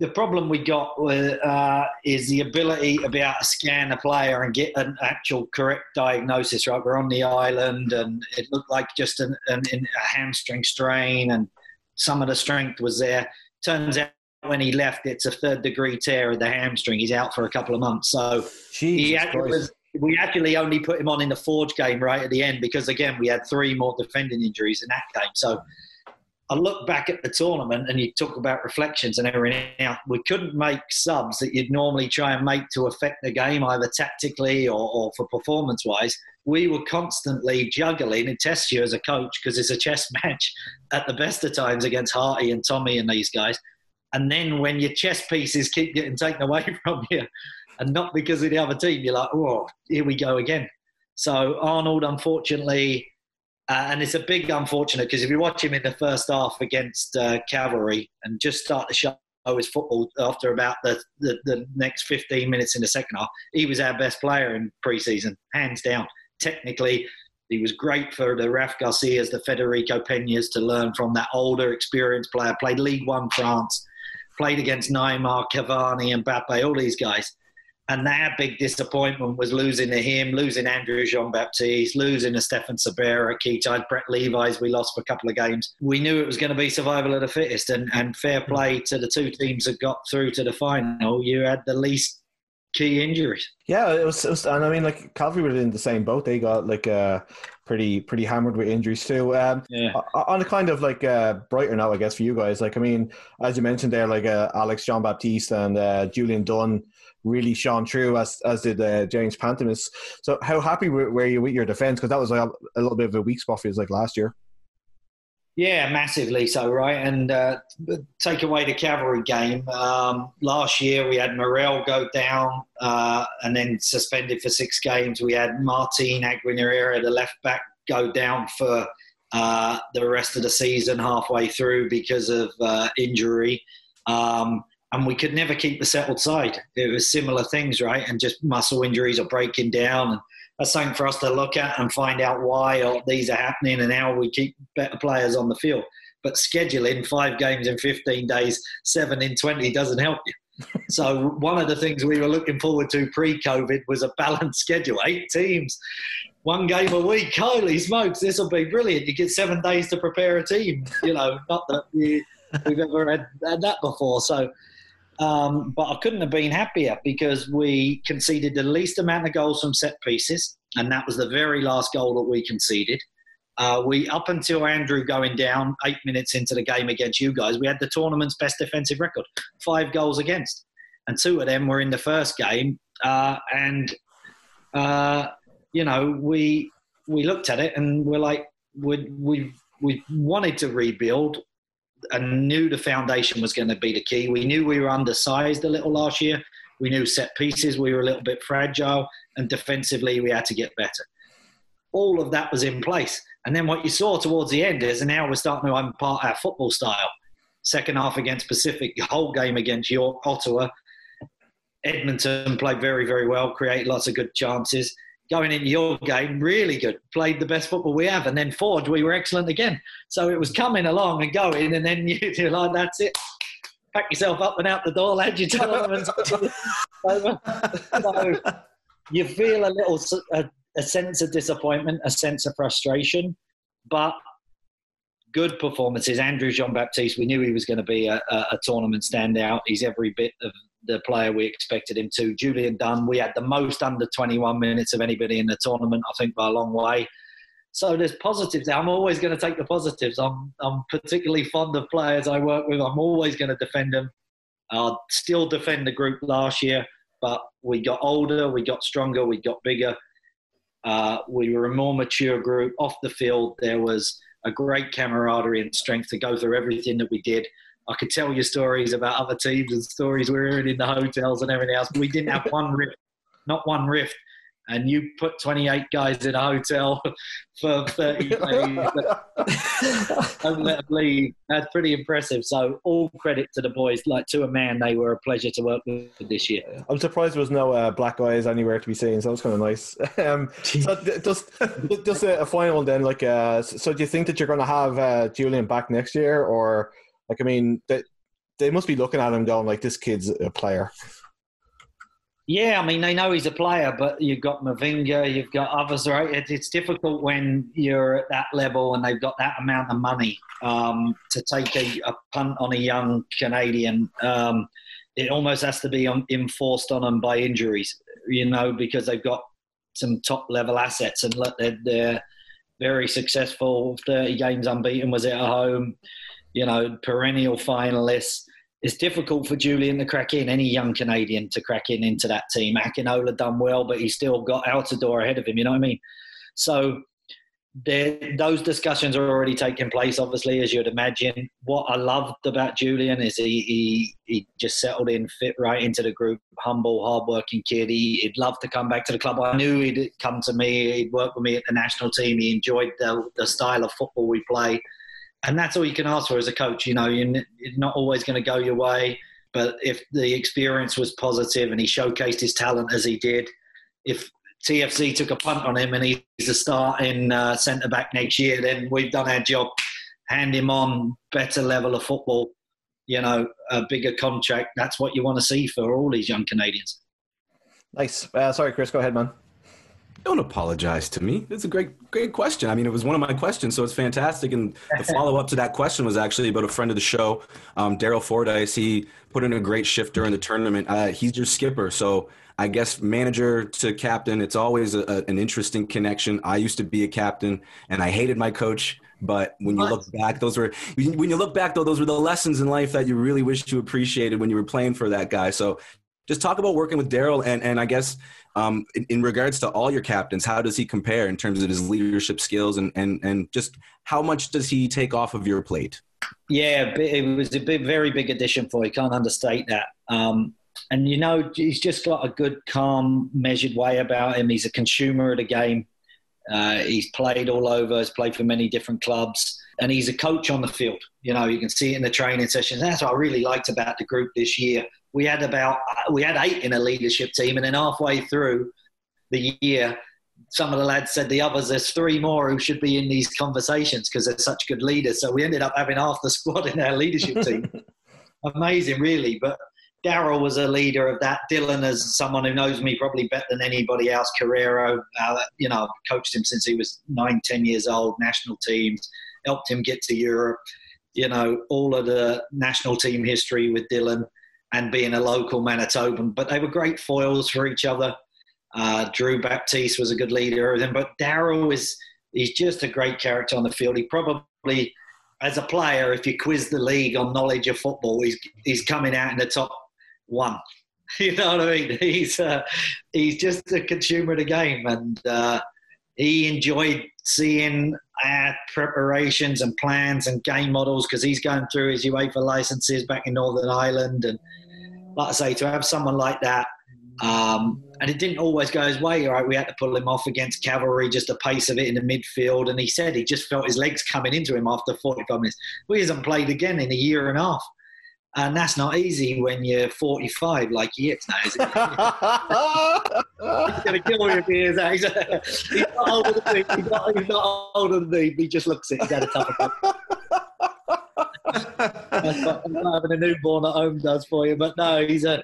the problem we got with, uh, is the ability to be able to scan a player and get an actual correct diagnosis. Right, we're on the island, and it looked like just an, an, an- a hamstring strain, and some of the strength was there. Turns out when he left, it's a third degree tear of the hamstring. He's out for a couple of months. So he actually was, we actually only put him on in the Forge game right at the end because again we had three more defending injuries in that game. So I look back at the tournament and you talk about reflections and everything. Now we couldn't make subs that you'd normally try and make to affect the game either tactically or, or for performance wise we were constantly juggling. It tests you as a coach because it's a chess [laughs] match at the best of times against Harty and Tommy and these guys. And then when your chess pieces keep getting taken away [laughs] from you, and not because of the other team, you're like, oh, here we go again. So Arnold, unfortunately, uh, and it's a big unfortunate because if you watch him in the first half against uh, Cavalry and just start to show his football after about the, the, the next 15 minutes in the second half, he was our best player in pre-season, hands down. Technically, he was great for the Raf Garcias, the Federico Peñas to learn from that older, experienced player. Played League One France, played against Neymar, Cavani, and Mbappe, all these guys. And their big disappointment was losing to him, losing Andrew Jean Baptiste, losing to Stefan Cebara, Keatai, Brett Levis. We lost for a couple of games. We knew it was going to be survival of the fittest, and, and fair play to the two teams that got through to the final. You had the least key injuries. Yeah, it was, it was, and I mean, like Cavalry were in the same boat. They got like uh, pretty pretty hammered with injuries too. Um, Yeah. on a kind of like uh, brighter note, I guess for you guys. Like, I mean, as you mentioned there, like uh, Alex Jean Baptiste and uh, Julian Dunn really shone through, as as did uh, James Pantemis. So, how happy were, were you with your defense? Because that was like, a little bit of a weak spot for you, like last year. Yeah, massively so, right? And uh, take away the cavalry game. Um, last year we had Morel go down uh, and then suspended for six games. We had Martin Arguiñarena, the left back, go down for uh, the rest of the season halfway through because of uh, injury. Um, and we could never keep the settled side. It was similar things, right? And just muscle injuries are breaking down. And that's something for us to look at and find out why these are happening and how we keep better players on the field. But scheduling five games in 15 days, seven in 20 doesn't help you. [laughs] so one of the things we were looking forward to pre-COVID was a balanced schedule, eight teams, one game a week. Holy smokes, this will be brilliant! You get seven days to prepare a team. You know, not that we, we've ever had, had that before. So um, but I couldn't have been happier because we conceded the least amount of goals from set pieces, and that was the very last goal that we conceded. Uh, we up until Andrew going down eight minutes into the game against you guys, we had the tournament's best defensive record, five goals against, and two of them were in the first game. Uh, and uh, you know, we we looked at it and we're like, we we we wanted to rebuild and knew the foundation was going to be the key. We knew we were undersized a little last year. We knew set pieces we were a little bit fragile, and defensively we had to get better. All of that was in place. And then what you saw towards the end is now we're starting to impart our football style. Second half against Pacific, whole game against York, Ottawa. Edmonton played very, very well, created lots of good chances. Going into your game, really good. Played the best football we have. And then Ford, we were excellent again. So it was coming along and going. And then [laughs] you're like, that's it. Pack yourself up and out the door, lad. You. [laughs] So you feel a little a sense of disappointment, a sense of frustration, but good performances. Andrew Jean Baptiste, we knew he was going to be a, a, a tournament standout. He's every bit of the player we expected him to. Julian Dunn, we had the most under 21 minutes of anybody in the tournament, I think, by a long way. So there's positives. I'm always going to take the positives. I'm, I'm particularly fond of players I work with. I'm always going to defend them. I'll still defend the group last year, but we got older, we got stronger, we got bigger. Uh, we were a more mature group. Off the field, there was a great camaraderie and strength to go through everything that we did. I could tell you stories about other teams and stories we were hearing in the hotels and everything else, but we didn't have one rift, not one rift. And you put 28 guys in a hotel [laughs] for 30 [laughs] days. Don't let them leave. That's pretty impressive. So all credit to the boys. Like to a man, they were a pleasure to work with this year. I'm surprised there was no uh, black eyes anywhere to be seen, so that was kind of nice. [laughs] Um, so just, just a, a final one then, like, uh, so do you think that you're going to have uh, Julian back next year, or like, I mean, they, they must be looking at him going like, this kid's a player. Yeah, I mean they know he's a player, but you've got Mavinga, you've got others, right? It, it's difficult when you're at that level and they've got that amount of money um, to take a, a punt on a young Canadian. Um, it almost has to be um, enforced on them by injuries, you know, because they've got some top level assets and they're, they're very successful. Thirty games unbeaten was it at home, you know, perennial finalists it's difficult for Julian to crack in, any young Canadian to crack in into that team. Akinola done well, but he's still got Altidore ahead of him, you know what I mean? So those discussions are already taking place, obviously, as you'd imagine. What I loved about Julian is he, he, he just settled in, fit right into the group, humble, hardworking kid. He, he'd love to come back to the club. I knew he'd come to me, he'd work with me at the national team. He enjoyed the, the style of football we play. And that's all you can ask for as a coach. You know, you're not always going to go your way, but if the experience was positive and he showcased his talent as he did, if TFC took a punt on him and he's a starting uh, centre back next year, then we've done our job. Hand him on better level of football, you know, a bigger contract. That's what you want to see for all these young Canadians. Nice. Uh, sorry, Chris. Go ahead, man. Don't apologize to me. It's a great, great question. I mean, it was one of my questions, so it's fantastic. And the [laughs] follow up to that question was actually about a friend of the show, um, Daryl Fordyce. He put in a great shift during the tournament. Uh, he's your skipper, so I guess manager to captain, it's always a, a- an interesting connection. I used to be a captain, and I hated my coach. But when you look back, those were when you look back though, those were the lessons in life that you really wish you appreciated when you were playing for that guy. So just talk about working with Daryl, and and I guess um, in, in regards to all your captains, how does he compare in terms of his leadership skills, and and and just how much does he take off of your plate? Yeah, it was a big, very big addition for you. Can't understate that. Um, and you know, he's just got a good, calm, measured way about him. He's a consumer of the game. Uh, he's played all over. He's played for many different clubs, and he's a coach on the field. You know, you can see it in the training sessions. That's what I really liked about the group this year. We had about we had eight in a leadership team, and then halfway through the year, some of the lads said the others, there's three more who should be in these conversations because they're such good leaders. So we ended up having half the [laughs] squad in our leadership team. [laughs] Amazing, really. But Daryl was a leader of that. Dylan is someone who knows me probably better than anybody else. Carreiro, uh, you know, I've coached him since he was nine, ten years old, national teams, helped him get to Europe. You know, all of the national team history with Dylan and being a local Manitoban. But they were great foils for each other. Uh, Drew Baptiste was a good leader of them, but Daryl is he's just a great character on the field. He probably, as a player, if you quiz the league on knowledge of football, he's he's coming out in the top one. [laughs] You know what I mean? He's uh, he's just a consumer of the game, and uh, he enjoyed seeing our preparations and plans and game models because he's going through his UEFA licenses back in Northern Ireland, and like I say, to have someone like that um, and it didn't always go his way, right? We had to pull him off against cavalry, just the pace of it in the midfield. And he said he just felt his legs coming into him after 45 minutes. Well, he hasn't played again in a year and a half. And that's not easy when you're 45 like he is now. Is? He's going to kill me if he is. He's, [laughs] he's not older than me. He's not, he's not older than me. He just looks it. He's had a tough [laughs] That's what having a newborn at home does for you. But no, he's a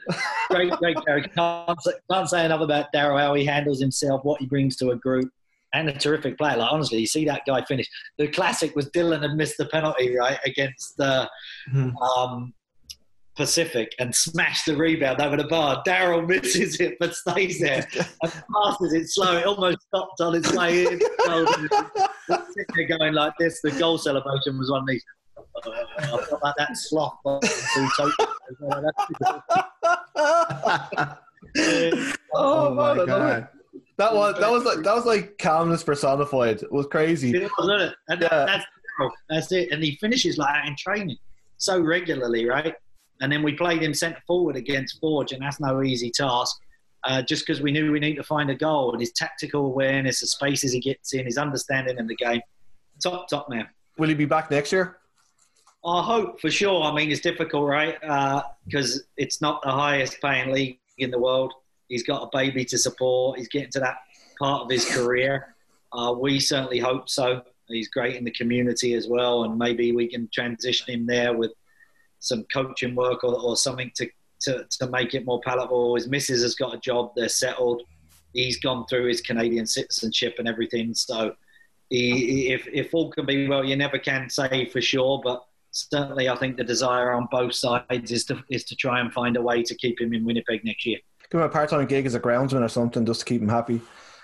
great, great character. Can't, say- can't say enough about Daryl, how he handles himself, what he brings to a group, and a terrific player. Like, honestly, you see that guy finish. The classic was Dylan had missed the penalty, right, against uh, Mhm. um, Pacific and smashed the rebound over the bar. Daryl misses it but stays there [laughs] and passes it slow. It almost stopped on its way in. [laughs] Sitting there going like this. The goal celebration was one of these. I felt like that sloth. on toes. [laughs] oh, my God. That was that was like that was like calmness personified. It was crazy. It was, it? Yeah. that's That's it. And he finishes like that in training so regularly, right? And then we played him centre forward against Forge, and that's no easy task. Uh, just because we knew we need to find a goal, and his tactical awareness, the spaces he gets in, his understanding of the game, top top man. Will he be back next year? I hope for sure. I mean, it's difficult, right? Because it's not the highest paying league in the world. He's got a baby to support. He's getting to that part of his career. Uh, we certainly hope so. He's great in the community as well, and maybe we can transition him there with some coaching work or, or something to, to, to make it more palatable. His missus has got a job; they're settled. He's gone through his Canadian citizenship and everything, so he, if if all can be well, you never can say for sure, but certainly I think the desire on both sides is to is to try and find a way to keep him in Winnipeg next year. Give him a part-time gig as a groundsman or something, just to keep him happy.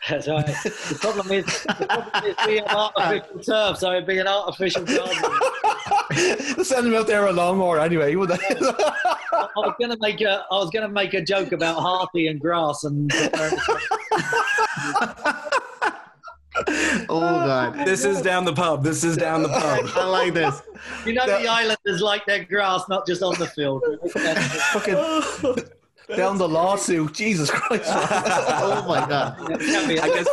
That's right. The problem is, the problem is we have artificial turf, so it'd be an artificial garden. Send him out there a lawnmower anyway. Would [laughs] I was gonna make a I was gonna make a joke about Harty and grass and [laughs] Oh [laughs] God. This is down the pub. This is down the pub. [laughs] I like this. You know the Islanders like their grass, not just on the field. [laughs] Fucking down the lawsuit. Jesus Christ. [laughs] Oh my God. I guess,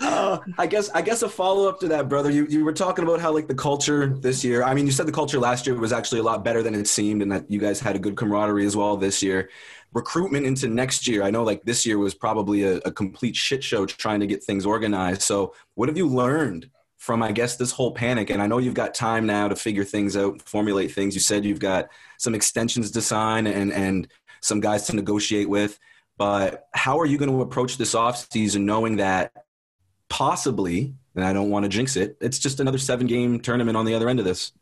Uh, [laughs] I guess, I guess a follow up to that, brother. You you were talking about how like the culture this year. I mean, you said the culture last year was actually a lot better than it seemed, and that you guys had a good camaraderie as well this year. Recruitment into next year. I know like this year was probably a, a complete shit show trying to get things organized. So, what have you learned from I guess this whole panic? And I know you've got time now to figure things out, formulate things. You said you've got some extensions to sign and and some guys to negotiate with. But how are you going to approach this offseason knowing that possibly, and I don't want to jinx it, it's just another seven game tournament on the other end of this?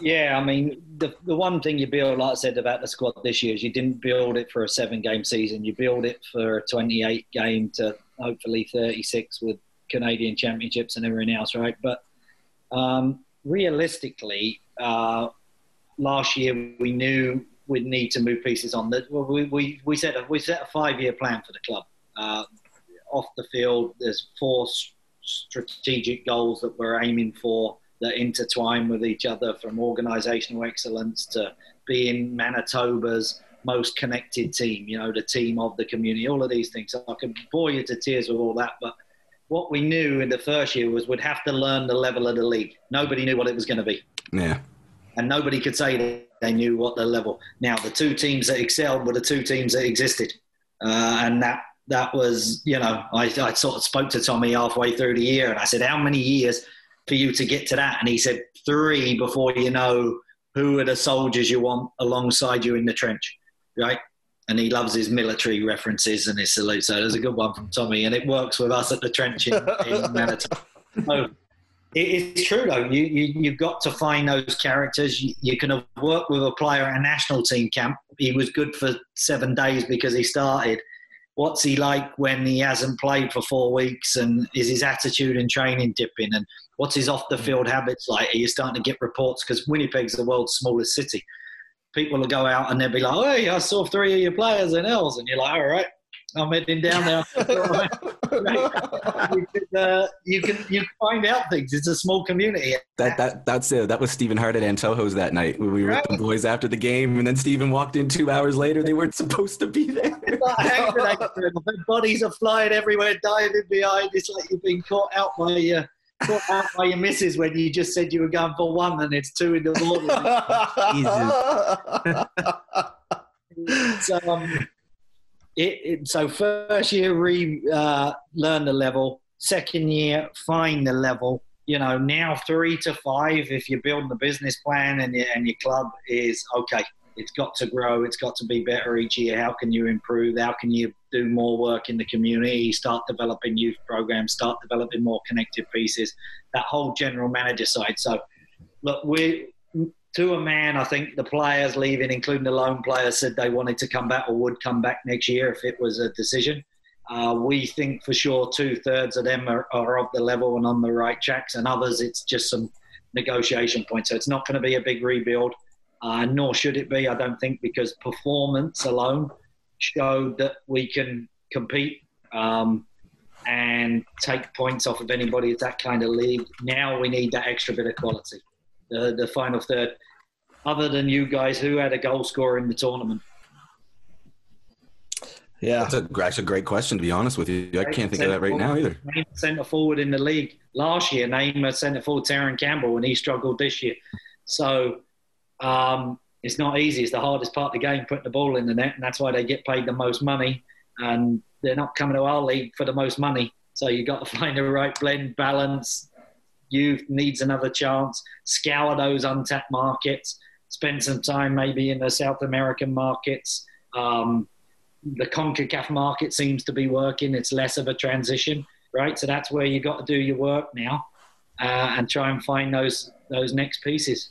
Yeah, I mean, the, the one thing you build, like I said about the squad this year, is you didn't build it for a seven game season. You build it for a 28 game to hopefully 36 with Canadian championships and everything else, right? But um, realistically, uh, last year we knew we'd need to move pieces on. Well, we, we, we, set a, we set a five year plan for the club. Uh, off the field, there's four strategic goals that we're aiming for that intertwine with each other from organisational excellence to being Manitoba's most connected team, you know, the team of the community, all of these things. So I can bore you to tears with all that, but what we knew in the first year was we'd have to learn the level of the league. Nobody knew what it was going to be Yeah. and nobody could say that they knew what the level. Now, the two teams that excelled were the two teams that existed, uh, and that that was, you know, I, I sort of spoke to Tommy halfway through the year, and I said, "How many years for you to get to that?" And he said, three before you know who are the soldiers you want alongside you in the trench, right?" And he loves his military references and his salute. So there's a good one from Tommy, and it works with us at the trench in, in [laughs] Manitoba. So, it is true though. You, you you've got to find those characters. You, you can have worked with a player at a national team camp. He was good for seven days because he started. What's he like when he hasn't played for four weeks? And is his attitude and training dipping? And what's his off the field mm. habits like? Are you starting to get reports? Because Winnipeg's the world's smallest city. People will go out and they'll be like, "Oh, "Hey, I saw three of your players in Els," and you're like, "All right, I'm heading down there." [laughs] you, can, uh, you can you find out things. It's a small community. That that that's it. That was Stephen Hart at Antojo's that night when we were with the boys after the game, and then Stephen walked in two hours later. They weren't supposed to be there. It's like a hand grenade through. The bodies are flying everywhere, diving behind. It's like you've been caught out by your caught out by your missus when you just said you were going for one, and it's two in the morning. [laughs] so, [laughs] um, it, it, so first year re uh, learn the level. Second year find the level. You know now three to five. If you're building the business plan and your, and your club is okay, it's got to grow. It's got to be better each year. How can you improve? How can you do more work in the community? Start developing youth programs. Start developing more connected pieces. That whole general manager side. So look, we to a man, I think the players leaving, including the lone players, said they wanted to come back or would come back next year if it was a decision. Uh, we think for sure two thirds of them are, are of the level and on the right tracks, and others it's just some negotiation points. So it's not going to be a big rebuild, uh, nor should it be, I don't think, because performance alone showed that we can compete um, and take points off of anybody at that kind of league. Now we need that extra bit of quality. The, the final third, other than you guys, who had a goal scorer in the tournament? yeah. That's a, that's a great question, to be honest with you. I can't think of that right now either. Name centre forward in the league last year. Name a centre forward, Terran Campbell, and he struggled this year. So um, it's not easy. It's the hardest part of the game, putting the ball in the net, and that's why they get paid the most money. And they're not coming to our league for the most money. So you've got to [laughs] find the right blend, balance. Youth needs another chance. Scour those untapped markets. Spend some time maybe in the South American markets. Um, the CONCACAF market seems to be working. It's less of a transition, right? So that's where you got to do your work now uh, and try and find those those next pieces.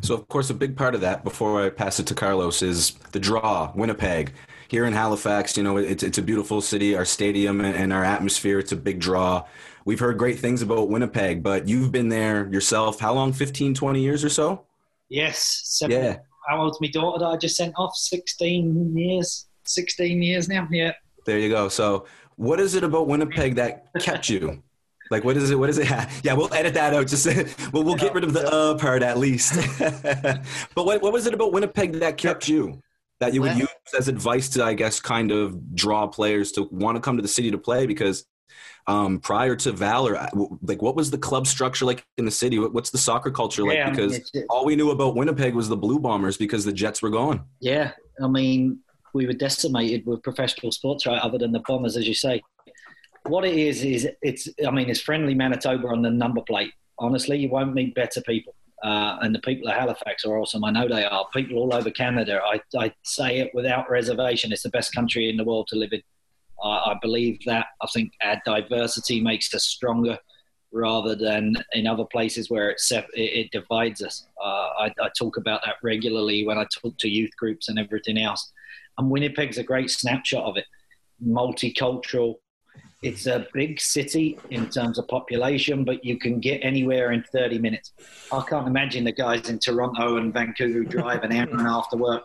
So, of course, a big part of that, before I pass it to Carlos, is the draw, Winnipeg. Here in Halifax, you know, it's, it's a beautiful city. Our stadium and, and our atmosphere, it's a big draw. We've heard great things about Winnipeg, but you've been there yourself. How long? 15, 20 years or so? Yes. Seven, Yeah. How old's my daughter that I just sent off? 16 years. 16 years now. Yeah. There you go. So what is it about Winnipeg that kept you? Like, what is it? What is it? [laughs] Yeah, we'll edit that out. Just [laughs] we'll, we'll get rid of the uh part at least. [laughs] but what, what was it about Winnipeg that kept you? That you would use as advice to, I guess, kind of draw players to want to come to the city to play? Because um, prior to Valour, like, what was the club structure like in the city? What's the soccer culture like? Yeah, because all we knew about Winnipeg was the Blue Bombers because the Jets were gone. Yeah, I mean, we were decimated with professional sports, right? Other than the Bombers, as you say. What it is is it's. I mean, it's friendly Manitoba on the number plate. Honestly, you won't meet better people. Uh, and the people of Halifax are awesome. I know they are. People all over Canada. I, I say it without reservation. It's the best country in the world to live in. I I believe that. I think our diversity makes us stronger rather than in other places where it, it divides us. Uh, I, I talk about that regularly when I talk to youth groups and everything else. And Winnipeg's a great snapshot of it. Multicultural. It's a big city in terms of population, but you can get anywhere in 30 minutes. I can't imagine the guys in Toronto and Vancouver drive an hour and a half to work.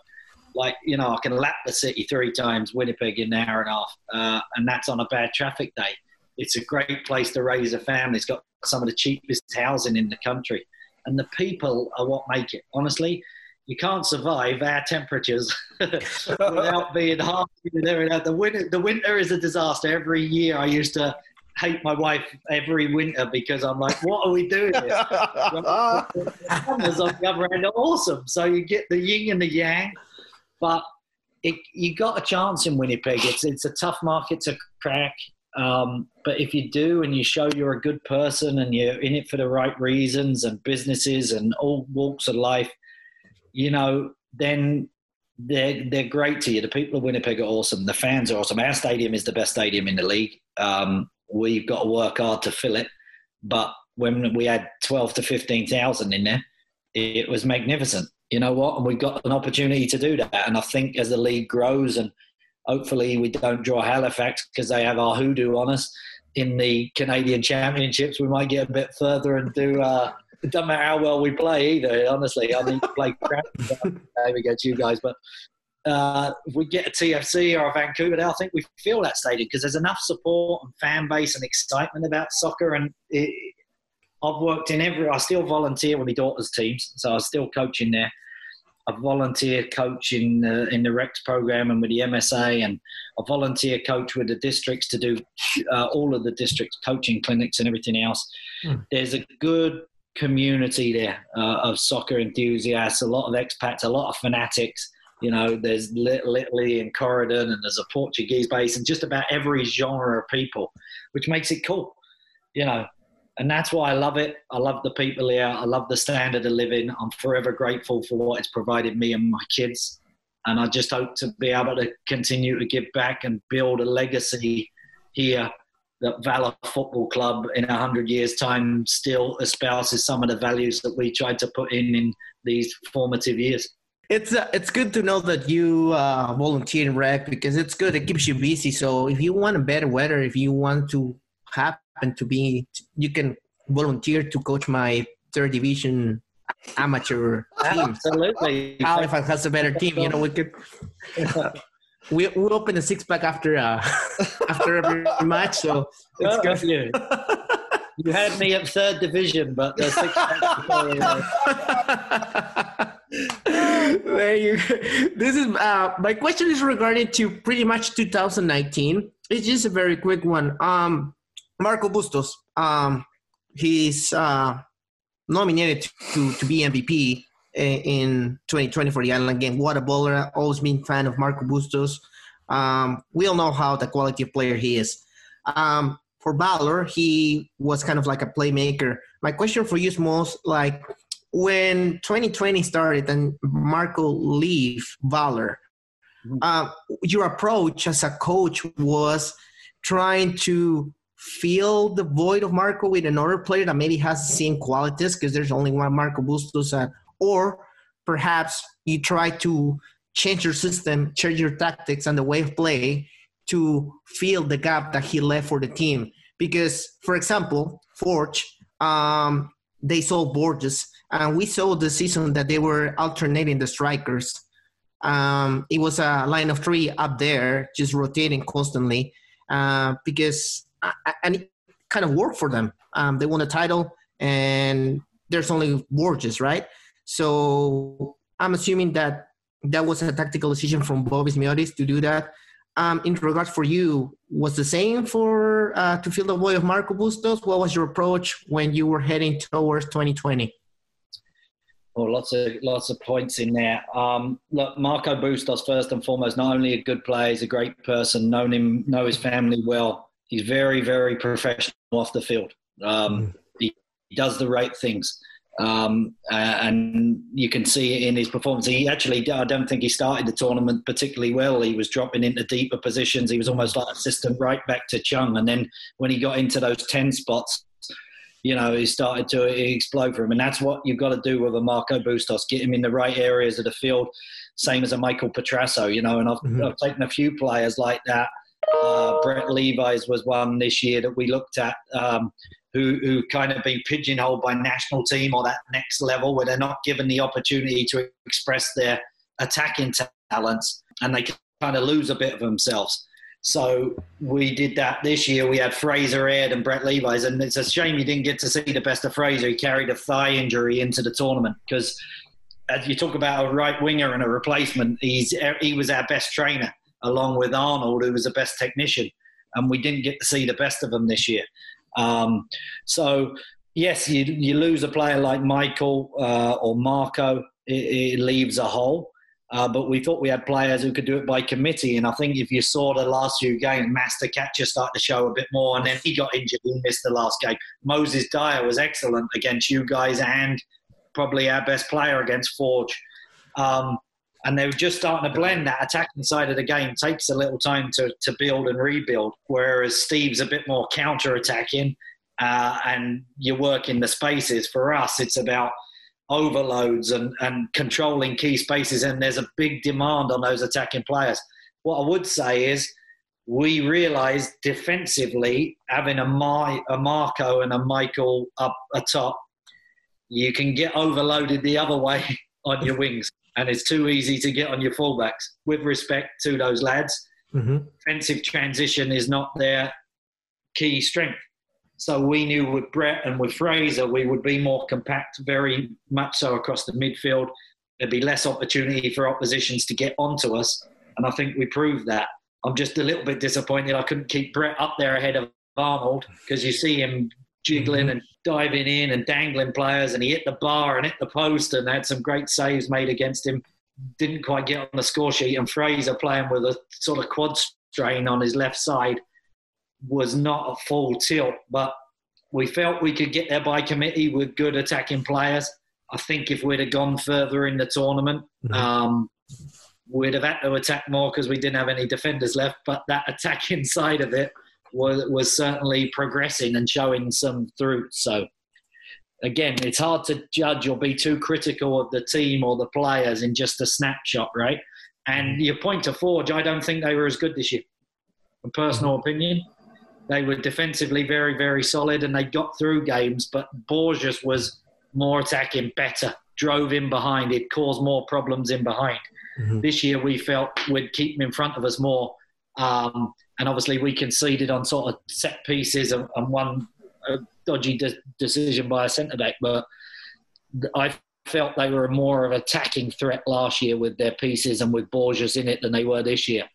Like, you know, I can lap the city three times, Winnipeg in an hour and a half. Uh, and that's on a bad traffic day. It's a great place to raise a family. It's got some of the cheapest housing in the country. And the people are what make it. Honestly, you can't survive our temperatures [laughs] without being everything. The winter, the winter is a disaster. Every year I used to hate my wife every winter because I'm like, what are we doing here? [laughs] the summers on the other end are awesome. So you get the yin and the yang, but it, you got a chance in Winnipeg. It's it's a tough market to crack. Um, but if you do and you show you're a good person and you're in it for the right reasons and businesses and all walks of life, you know, then they're they're great to you. The people of Winnipeg are awesome. The fans are awesome. Our stadium is the best stadium in the league. Um, we've got to work hard to fill it, but when we had twelve to fifteen thousand in there, it was magnificent. You know what? And we've got an opportunity to do that. And I think as the league grows and hopefully we don't draw Halifax because they have our hoodoo on us in the Canadian Championships. We might get a bit further and do. Uh, it doesn't matter how well we play either. Honestly, I need to play crap. [laughs] Maybe against you guys, but uh, if we get a TFC or a Vancouver, I think we feel that stadium because there's enough support and fan base and excitement about soccer. And it, I've worked in every. I still volunteer with my daughter's teams, so I'm still coaching there. I volunteer coach in the, in the Rex program and with the MSA, and I volunteer coach with the districts to do uh, all of the districts coaching clinics and everything else. Hmm. There's a good community there uh, of soccer enthusiasts, a lot of expats, a lot of fanatics. You know, there's Italy and Corydon, and there's a Portuguese base, and just about every genre of people, which makes it cool. You know, and that's why I love it. I love the people here. I love the standard of living. I'm forever grateful for what it's provided me and my kids. And I just hope to be able to continue to give back and build a legacy here that Valour Football Club in a hundred years' time still espouses some of the values that we tried to put in in these formative years. It's uh, it's good to know that you uh, volunteer in rec because it's good. It keeps you busy. So if you want a better weather, if you want to happen to be, you can volunteer to coach my third division amateur team. Absolutely. Halifax has a better team. You know, we could. [laughs] we we open a six pack after uh, [laughs] after every match, so it's good. you. you had me at third division, but the six [laughs] there you this is uh my question is regarding to pretty much 2019 it's just a very quick one um marco bustos um he's uh nominated to to be mvp in 2020 for the island game. What a bowler always been fan of marco bustos. Um we all know how the quality of player he is. Um for Valour, he was kind of like a playmaker. My question for you is most like when 2020 started and Marco leave Valour, uh, your approach as a coach was trying to fill the void of Marco with another player that maybe has the same qualities because there's only one Marco Bustos, uh, or perhaps you try to change your system, change your tactics and the way of play to fill the gap that he left for the team. Because, for example, Forge, um, they sold Borges, and we saw the season that they were alternating the strikers. Um, it was a line of three up there, just rotating constantly. uh, because and it kind of worked for them. Um, they won a title, and there's only Borges, right? So I'm assuming that that was a tactical decision from Bobby Smyrniotis to do that. Um, in regards for you, was the same for uh, to fill the void of Marco Bustos? What was your approach when you were heading towards 2020? Well, lots of lots of points in there. Um, look, Marco Bustos first and foremost, not only a good player, he's a great person. Known him, know his family well. He's very, very professional off the field. Um, he, he does the right things, um, uh, and you can see it in his performance. He actually, I don't think he started the tournament particularly well. He was dropping into deeper positions. He was almost like assistant right back to Chung, and then when he got into those ten spots, you know, he started to explode for him. And that's what you've got to do with a Marco Bustos, get him in the right areas of the field, same as a Michael Petrasso, you know. And I've, Mhm. I've taken a few players like that. Uh, Brett Levis was one this year that we looked at um, who, who kind of been pigeonholed by national team or that next level where they're not given the opportunity to express their attacking talents and they kind of lose a bit of themselves. So we did that this year. We had Fraser Aird and Brett Levis, and it's a shame you didn't get to see the best of Fraser. He carried a thigh injury into the tournament because, as you talk about a right winger and a replacement, he's he was our best trainer along with Arnold, who was the best technician, and we didn't get to see the best of them this year. Um, so yes, you you lose a player like Michael uh, or Marco, it, it leaves a hole. Uh, but we thought we had players who could do it by committee. And I think if you saw the last few games, Masta Kacher started to show a bit more, and then he got injured. He missed the last game. Moses Dyer was excellent against you guys, and probably our best player against Forge. Um, and they were just starting to blend that attacking side of the game takes a little time to, to build and rebuild. Whereas Steve's a bit more counter attacking, uh, and you work in the spaces. For us, it's about overloads and, and controlling key spaces, and there's a big demand on those attacking players. What I would say is we realised defensively having a, My, a Marco and a Michael up atop, you can get overloaded the other way [laughs] on your wings, and it's too easy to get on your fullbacks. With respect to those lads, Mm-hmm. defensive transition is not their key strength. So we knew with Brett and with Fraser, we would be more compact, very much so across the midfield. There'd be less opportunity for oppositions to get onto us. And I think we proved that. I'm just a little bit disappointed I couldn't keep Brett up there ahead of Arnold because you see him jiggling and diving in and dangling players, and he hit the bar and hit the post and had some great saves made against him didn't quite get on the score sheet, and Fraser playing with a sort of quad strain on his left side was not a full tilt. But we felt we could get there by committee with good attacking players. I think if we'd have gone further in the tournament, Mhm. um, we'd have had to attack more because we didn't have any defenders left. But that attacking [laughs] side of it was, was certainly progressing and showing some through. So again, it's hard to judge or be too critical of the team or the players in just a snapshot, right? And your point to Forge, I don't think they were as good this year. A personal opinion, they were defensively very, very solid, and they got through games. But Borges was more attacking, better, drove in behind. It caused more problems in behind. Mhm. This year, we felt we'd keep them in front of us more. Um, and obviously, we conceded on sort of set pieces and, and one uh, dodgy de- decision by a centre back. But I felt they were more of attacking threat last year with their pieces and with Borges in it than they were this year.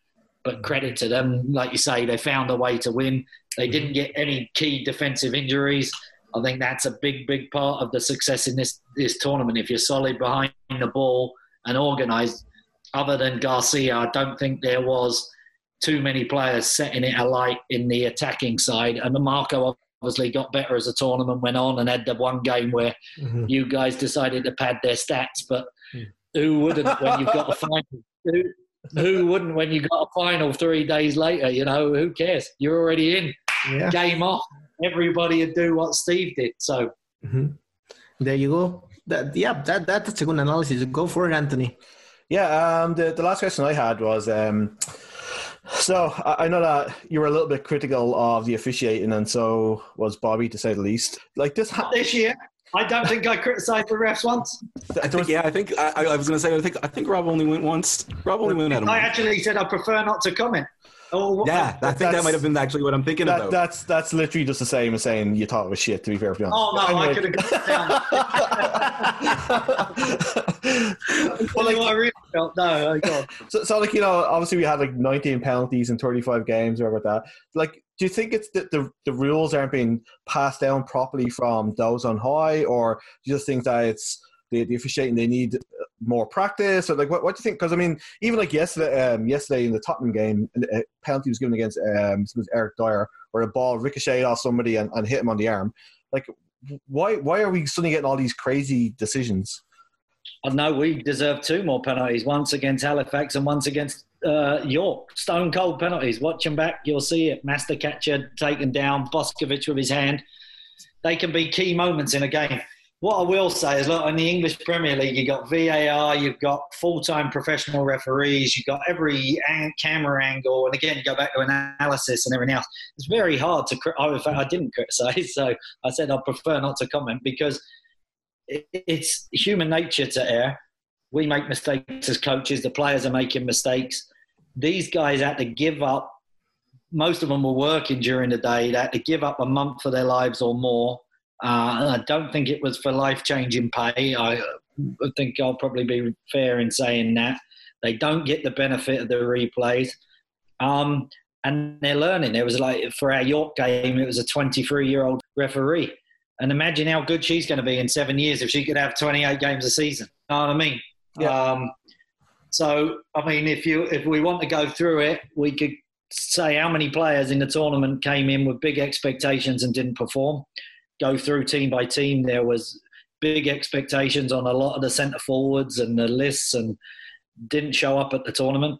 But credit to them, like you say, they found a way to win. They didn't get any key defensive injuries. I think that's a big, big part of the success in this this tournament. If you're solid behind the ball and organised, other than Garcia, I don't think there was too many players setting it alight in the attacking side. And Marco obviously got better as the tournament went on and had the one game where Mhm. you guys decided to pad their stats. But Hmm. who wouldn't when you've got a [laughs] final? Who, who wouldn't when you got a final three days later? You know, who cares? You're already in. Yeah. Game off. Everybody would do what Steve did. So Mhm. There you go. That, yeah, that, that's a good analysis. Go for it, Anthony. Yeah, um, the, the last question I had was um, so I, I know that you were a little bit critical of the officiating, and so was Bobby, to say the least. Like this, ha- this year, I don't think I criticised the refs once. I think, yeah, I think I, I was going to say I think I think Rob only went once. Rob only went at him. I once. actually said I prefer not to comment. Oh, Yeah, I think that might have been actually what I'm thinking That, about. that's that's literally just the same as saying you thought it was shit. To be fair, be honest. Oh no, I could have got down. [laughs] well, like, what I really felt. No, I got. so, so, like you know, obviously we had like 19 penalties in 35 games or whatever like that. Like, do you think it's that the the rules aren't being passed down properly from those on high, or do you just think that it's the, the officiating they need more practice, or like what, what do you think? Because I mean, even like yesterday, um, yesterday in the Tottenham game, a penalty was given against um, was Eric Dier, where a ball ricocheted off somebody and, and hit him on the arm. Like, why why are we suddenly getting all these crazy decisions? I know we deserve two more penalties. Once against Halifax and once against uh, York. Stone cold penalties. Watch them back. You'll see it. Masta Kacher taken down. Boskovic with his hand. They can be key moments in a game. What I will say is, look, in the English Premier League, you've got VAR, you've got full-time professional referees, you've got every camera angle, and again, you go back to analysis and everything else. It's very hard to. I, I didn't criticise, [laughs] so I said I prefer not to comment because it, it's human nature to err. We make mistakes as coaches. The players are making mistakes. These guys had to give up. Most of them were working during the day. They had to give up a month of their lives or more. Uh, I don't think it was for life changing pay. I, I think I'll probably be fair in saying that. They don't get the benefit of the replays. Um, and they're learning. It was like for our York game, it was a 23 year old referee. And imagine how good she's going to be in seven years if she could have 28 games a season. You know what I mean? Yeah. Um, so, I mean, if you if we want to go through it, we could say how many players in the tournament came in with big expectations and didn't perform. Go through team by team. There was big expectations on a lot of the centre forwards and the lists, and didn't show up at the tournament.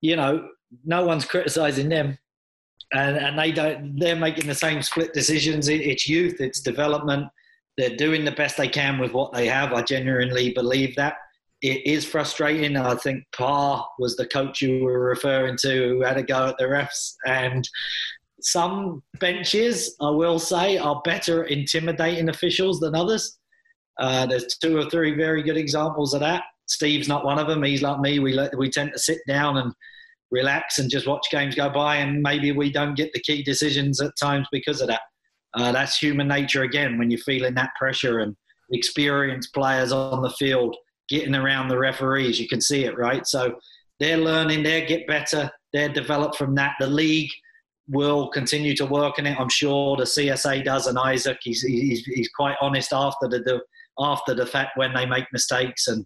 You know, no one's criticising them, and and they don't. They're making the same split decisions. It's youth, it's development. They're doing the best they can with what they have. I genuinely believe that. It is frustrating. I think Parr was the coach you were referring to who had a go at the refs, and some benches, I will say, are better at intimidating officials than others. Uh, there's two or three very good examples of that. Steve's not one of them. He's like me. We let, we tend to sit down and relax and just watch games go by, and maybe we don't get the key decisions at times because of that. Uh, that's human nature again. When you're feeling that pressure and experienced players on the field getting around the referees, you can see it, right? So they're learning. They get better. They're developed from that. The league will continue to work in it. I'm sure the CSA does, and Isaac. He's he's, he's quite honest after the, the after the fact when they make mistakes and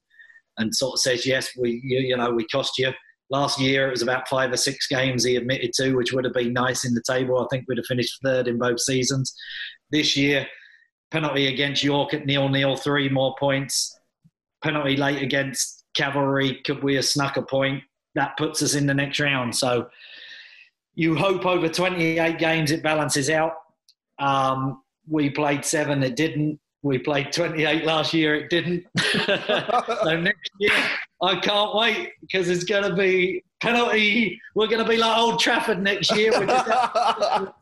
and sort of says yes, we you, you know we cost you. Last year it was about five or six games he admitted to, which would have been nice in the table. I think we'd have finished third in both seasons. This year, penalty against York at nil nil, three more points. Penalty late against Cavalry, could we have snuck a point? That puts us in the next round. So you hope over 28 games it balances out. Um, we played seven, it didn't. We played 28 last year, it didn't. [laughs] so next year, I can't wait because it's going to be penalty. We're going to be like Old Trafford next year. [laughs]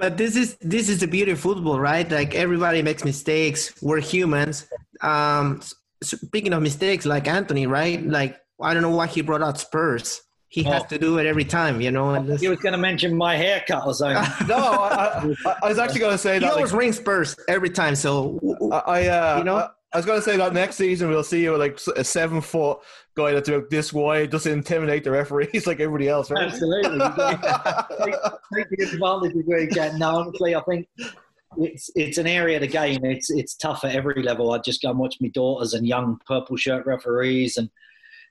But this is this is the beauty of football, right? Like everybody makes mistakes. We're humans. Um, speaking of mistakes, like Anthony, right? Like I don't know why he brought out Spurs. He has Oh. to do it every time, you know. And this, he was going to mention my haircut or something. [laughs] no, I, I, I was actually going to say he that. always Like, rings first every time. So I, I, uh, You know? I, I was going to say that next season we'll see you like a seven foot guy that's about this wide, just intimidate the referees [laughs] like everybody else, right? Absolutely. You take, take the advantage of where you can. No, honestly, I think it's it's an area of the game. It's it's tough at every level. I just go and watch my daughters and young purple shirt referees and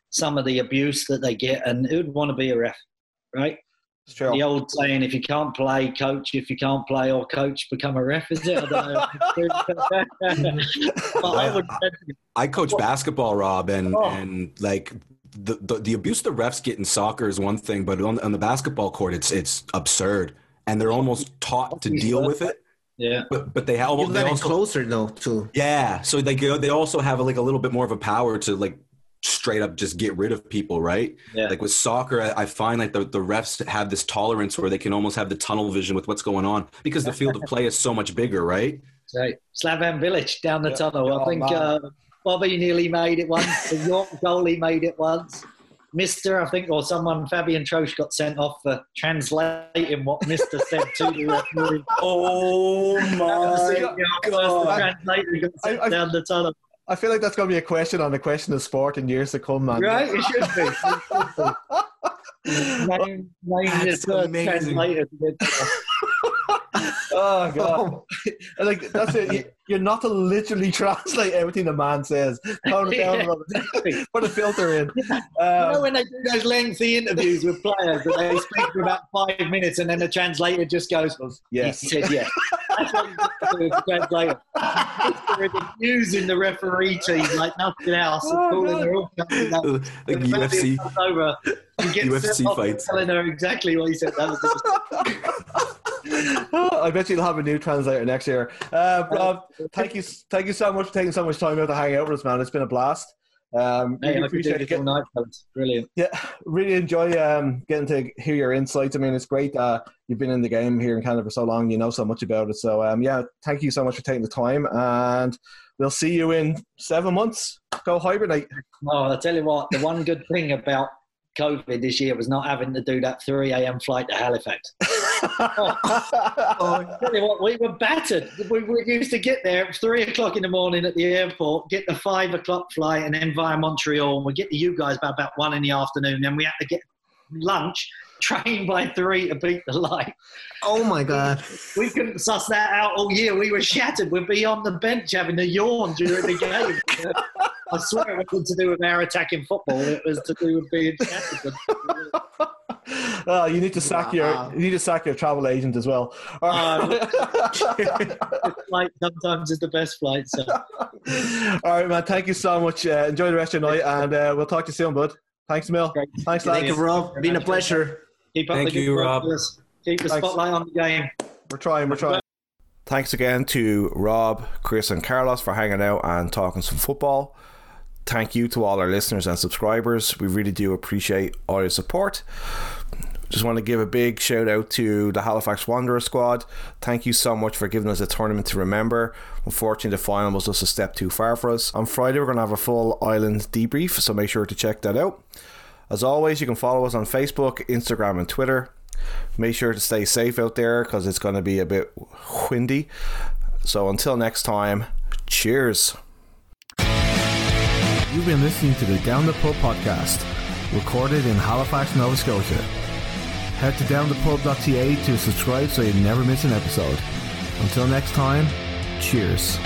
some of the abuse that they get, and who'd want to be a ref, right? It's true. The old saying, if you can't play, coach. If you can't play or coach, become a ref, is it? I don't know. [laughs] but I would I coach basketball, Rob, and Oh. and like the, the the abuse the refs get in soccer is one thing, but on, on the basketball court, it's it's absurd, and they're almost taught to deal with it. yeah. But but they have you're they also closer though too. yeah, so they go they also have like a little bit more of a power to like straight up just get rid of people, right? Yeah. Like with soccer, I, I find like the, the refs have this tolerance where they can almost have the tunnel vision with what's going on because the field of play is so much bigger, right? So Slavan Village down the tunnel. Oh, I think uh, Bobby nearly made it once. The York goalie made it once. Mista, I think, or someone, Fabian Troche got sent off for translating what Mista said to the referee. Oh my The god! translator got sent I- I- down the tunnel. I feel like that's going to be a question on the question of sport in years to come, man. Right? It should be. It should be. [laughs] Name, name That's uh, amazing. [laughs] translator. to get- Oh [laughs] god! And, like that's it. You- You're not to literally [laughs] translate everything the man says. Tone it down a little. [laughs] Put a filter in. You know Um, when they do those lengthy interviews with players that they speak for about five minutes and then the translator just goes, yes. He said yes. That's what you the translator. They're abusing the referee team like nothing else. and Oh, calling God. her all kinds of like When Fabian UFC. comes over, he gets UFC sent fights. Telling her exactly what he said. That was [laughs] I bet you'll have a new translator next year. Uh, Rob, thank you, thank you so much for taking so much time out to hang out with us, man. It's been a blast. Um, Hey, really I appreciate it. all night. Brilliant. Yeah, really enjoy um, getting to hear your insights. I mean, it's great that you've been in the game here in Canada for so long. You know so much about it. So, um, yeah, thank you so much for taking the time, and we'll see you in seven months. Go hibernate. Oh, I'll tell you what, the one good thing about COVID this year was not having to do that 3 a.m. flight to Halifax. [laughs] Oh, I tell you what, we were battered. We, we used to get there at three o'clock in the morning at the airport, get the five o'clock flight, and then via Montreal. And we get to you guys by about one in the afternoon. Then we had to get lunch, [laughs] train by three to beat the light. Oh my god. We couldn't suss that out all year. We were shattered. We'd be on the bench having a yawn during the game. [laughs] I swear it wasn't to do with our attacking football. It was to do with being shattered. oh, [laughs] you need to sack Wow. your you need to sack your travel agent as well. Um, [laughs] Flight sometimes is the best flight. So. [laughs] All right, man. Thank you so much. Uh, enjoy the rest of your night, and uh, we'll talk to you soon, bud. Thanks, Mill. Great. Thanks, lads. Thank you, Rob. Been a pleasure. Keep up Thank the you, Rob. fellas. Keep the Thanks. spotlight on the game. We're trying. We're trying. Thanks again to Rob, Chris, and Carlos for hanging out and talking some football. Thank you to all our listeners and subscribers. We really do appreciate all your support. Just want to give a big shout out to the Halifax Wanderer squad. Thank you so much for giving us a tournament to remember. Unfortunately, the final was just a step too far for us. On Friday, we're going to have a full island debrief, so make sure to check that out. As always, you can follow us on Facebook, Instagram, and Twitter. Make sure to stay safe out there because it's going to be a bit windy. So until next time, cheers. You've been listening to the Down the Pub podcast, recorded in Halifax, Nova Scotia. Head to downthepub.ca to subscribe so you never miss an episode. Until next time, cheers.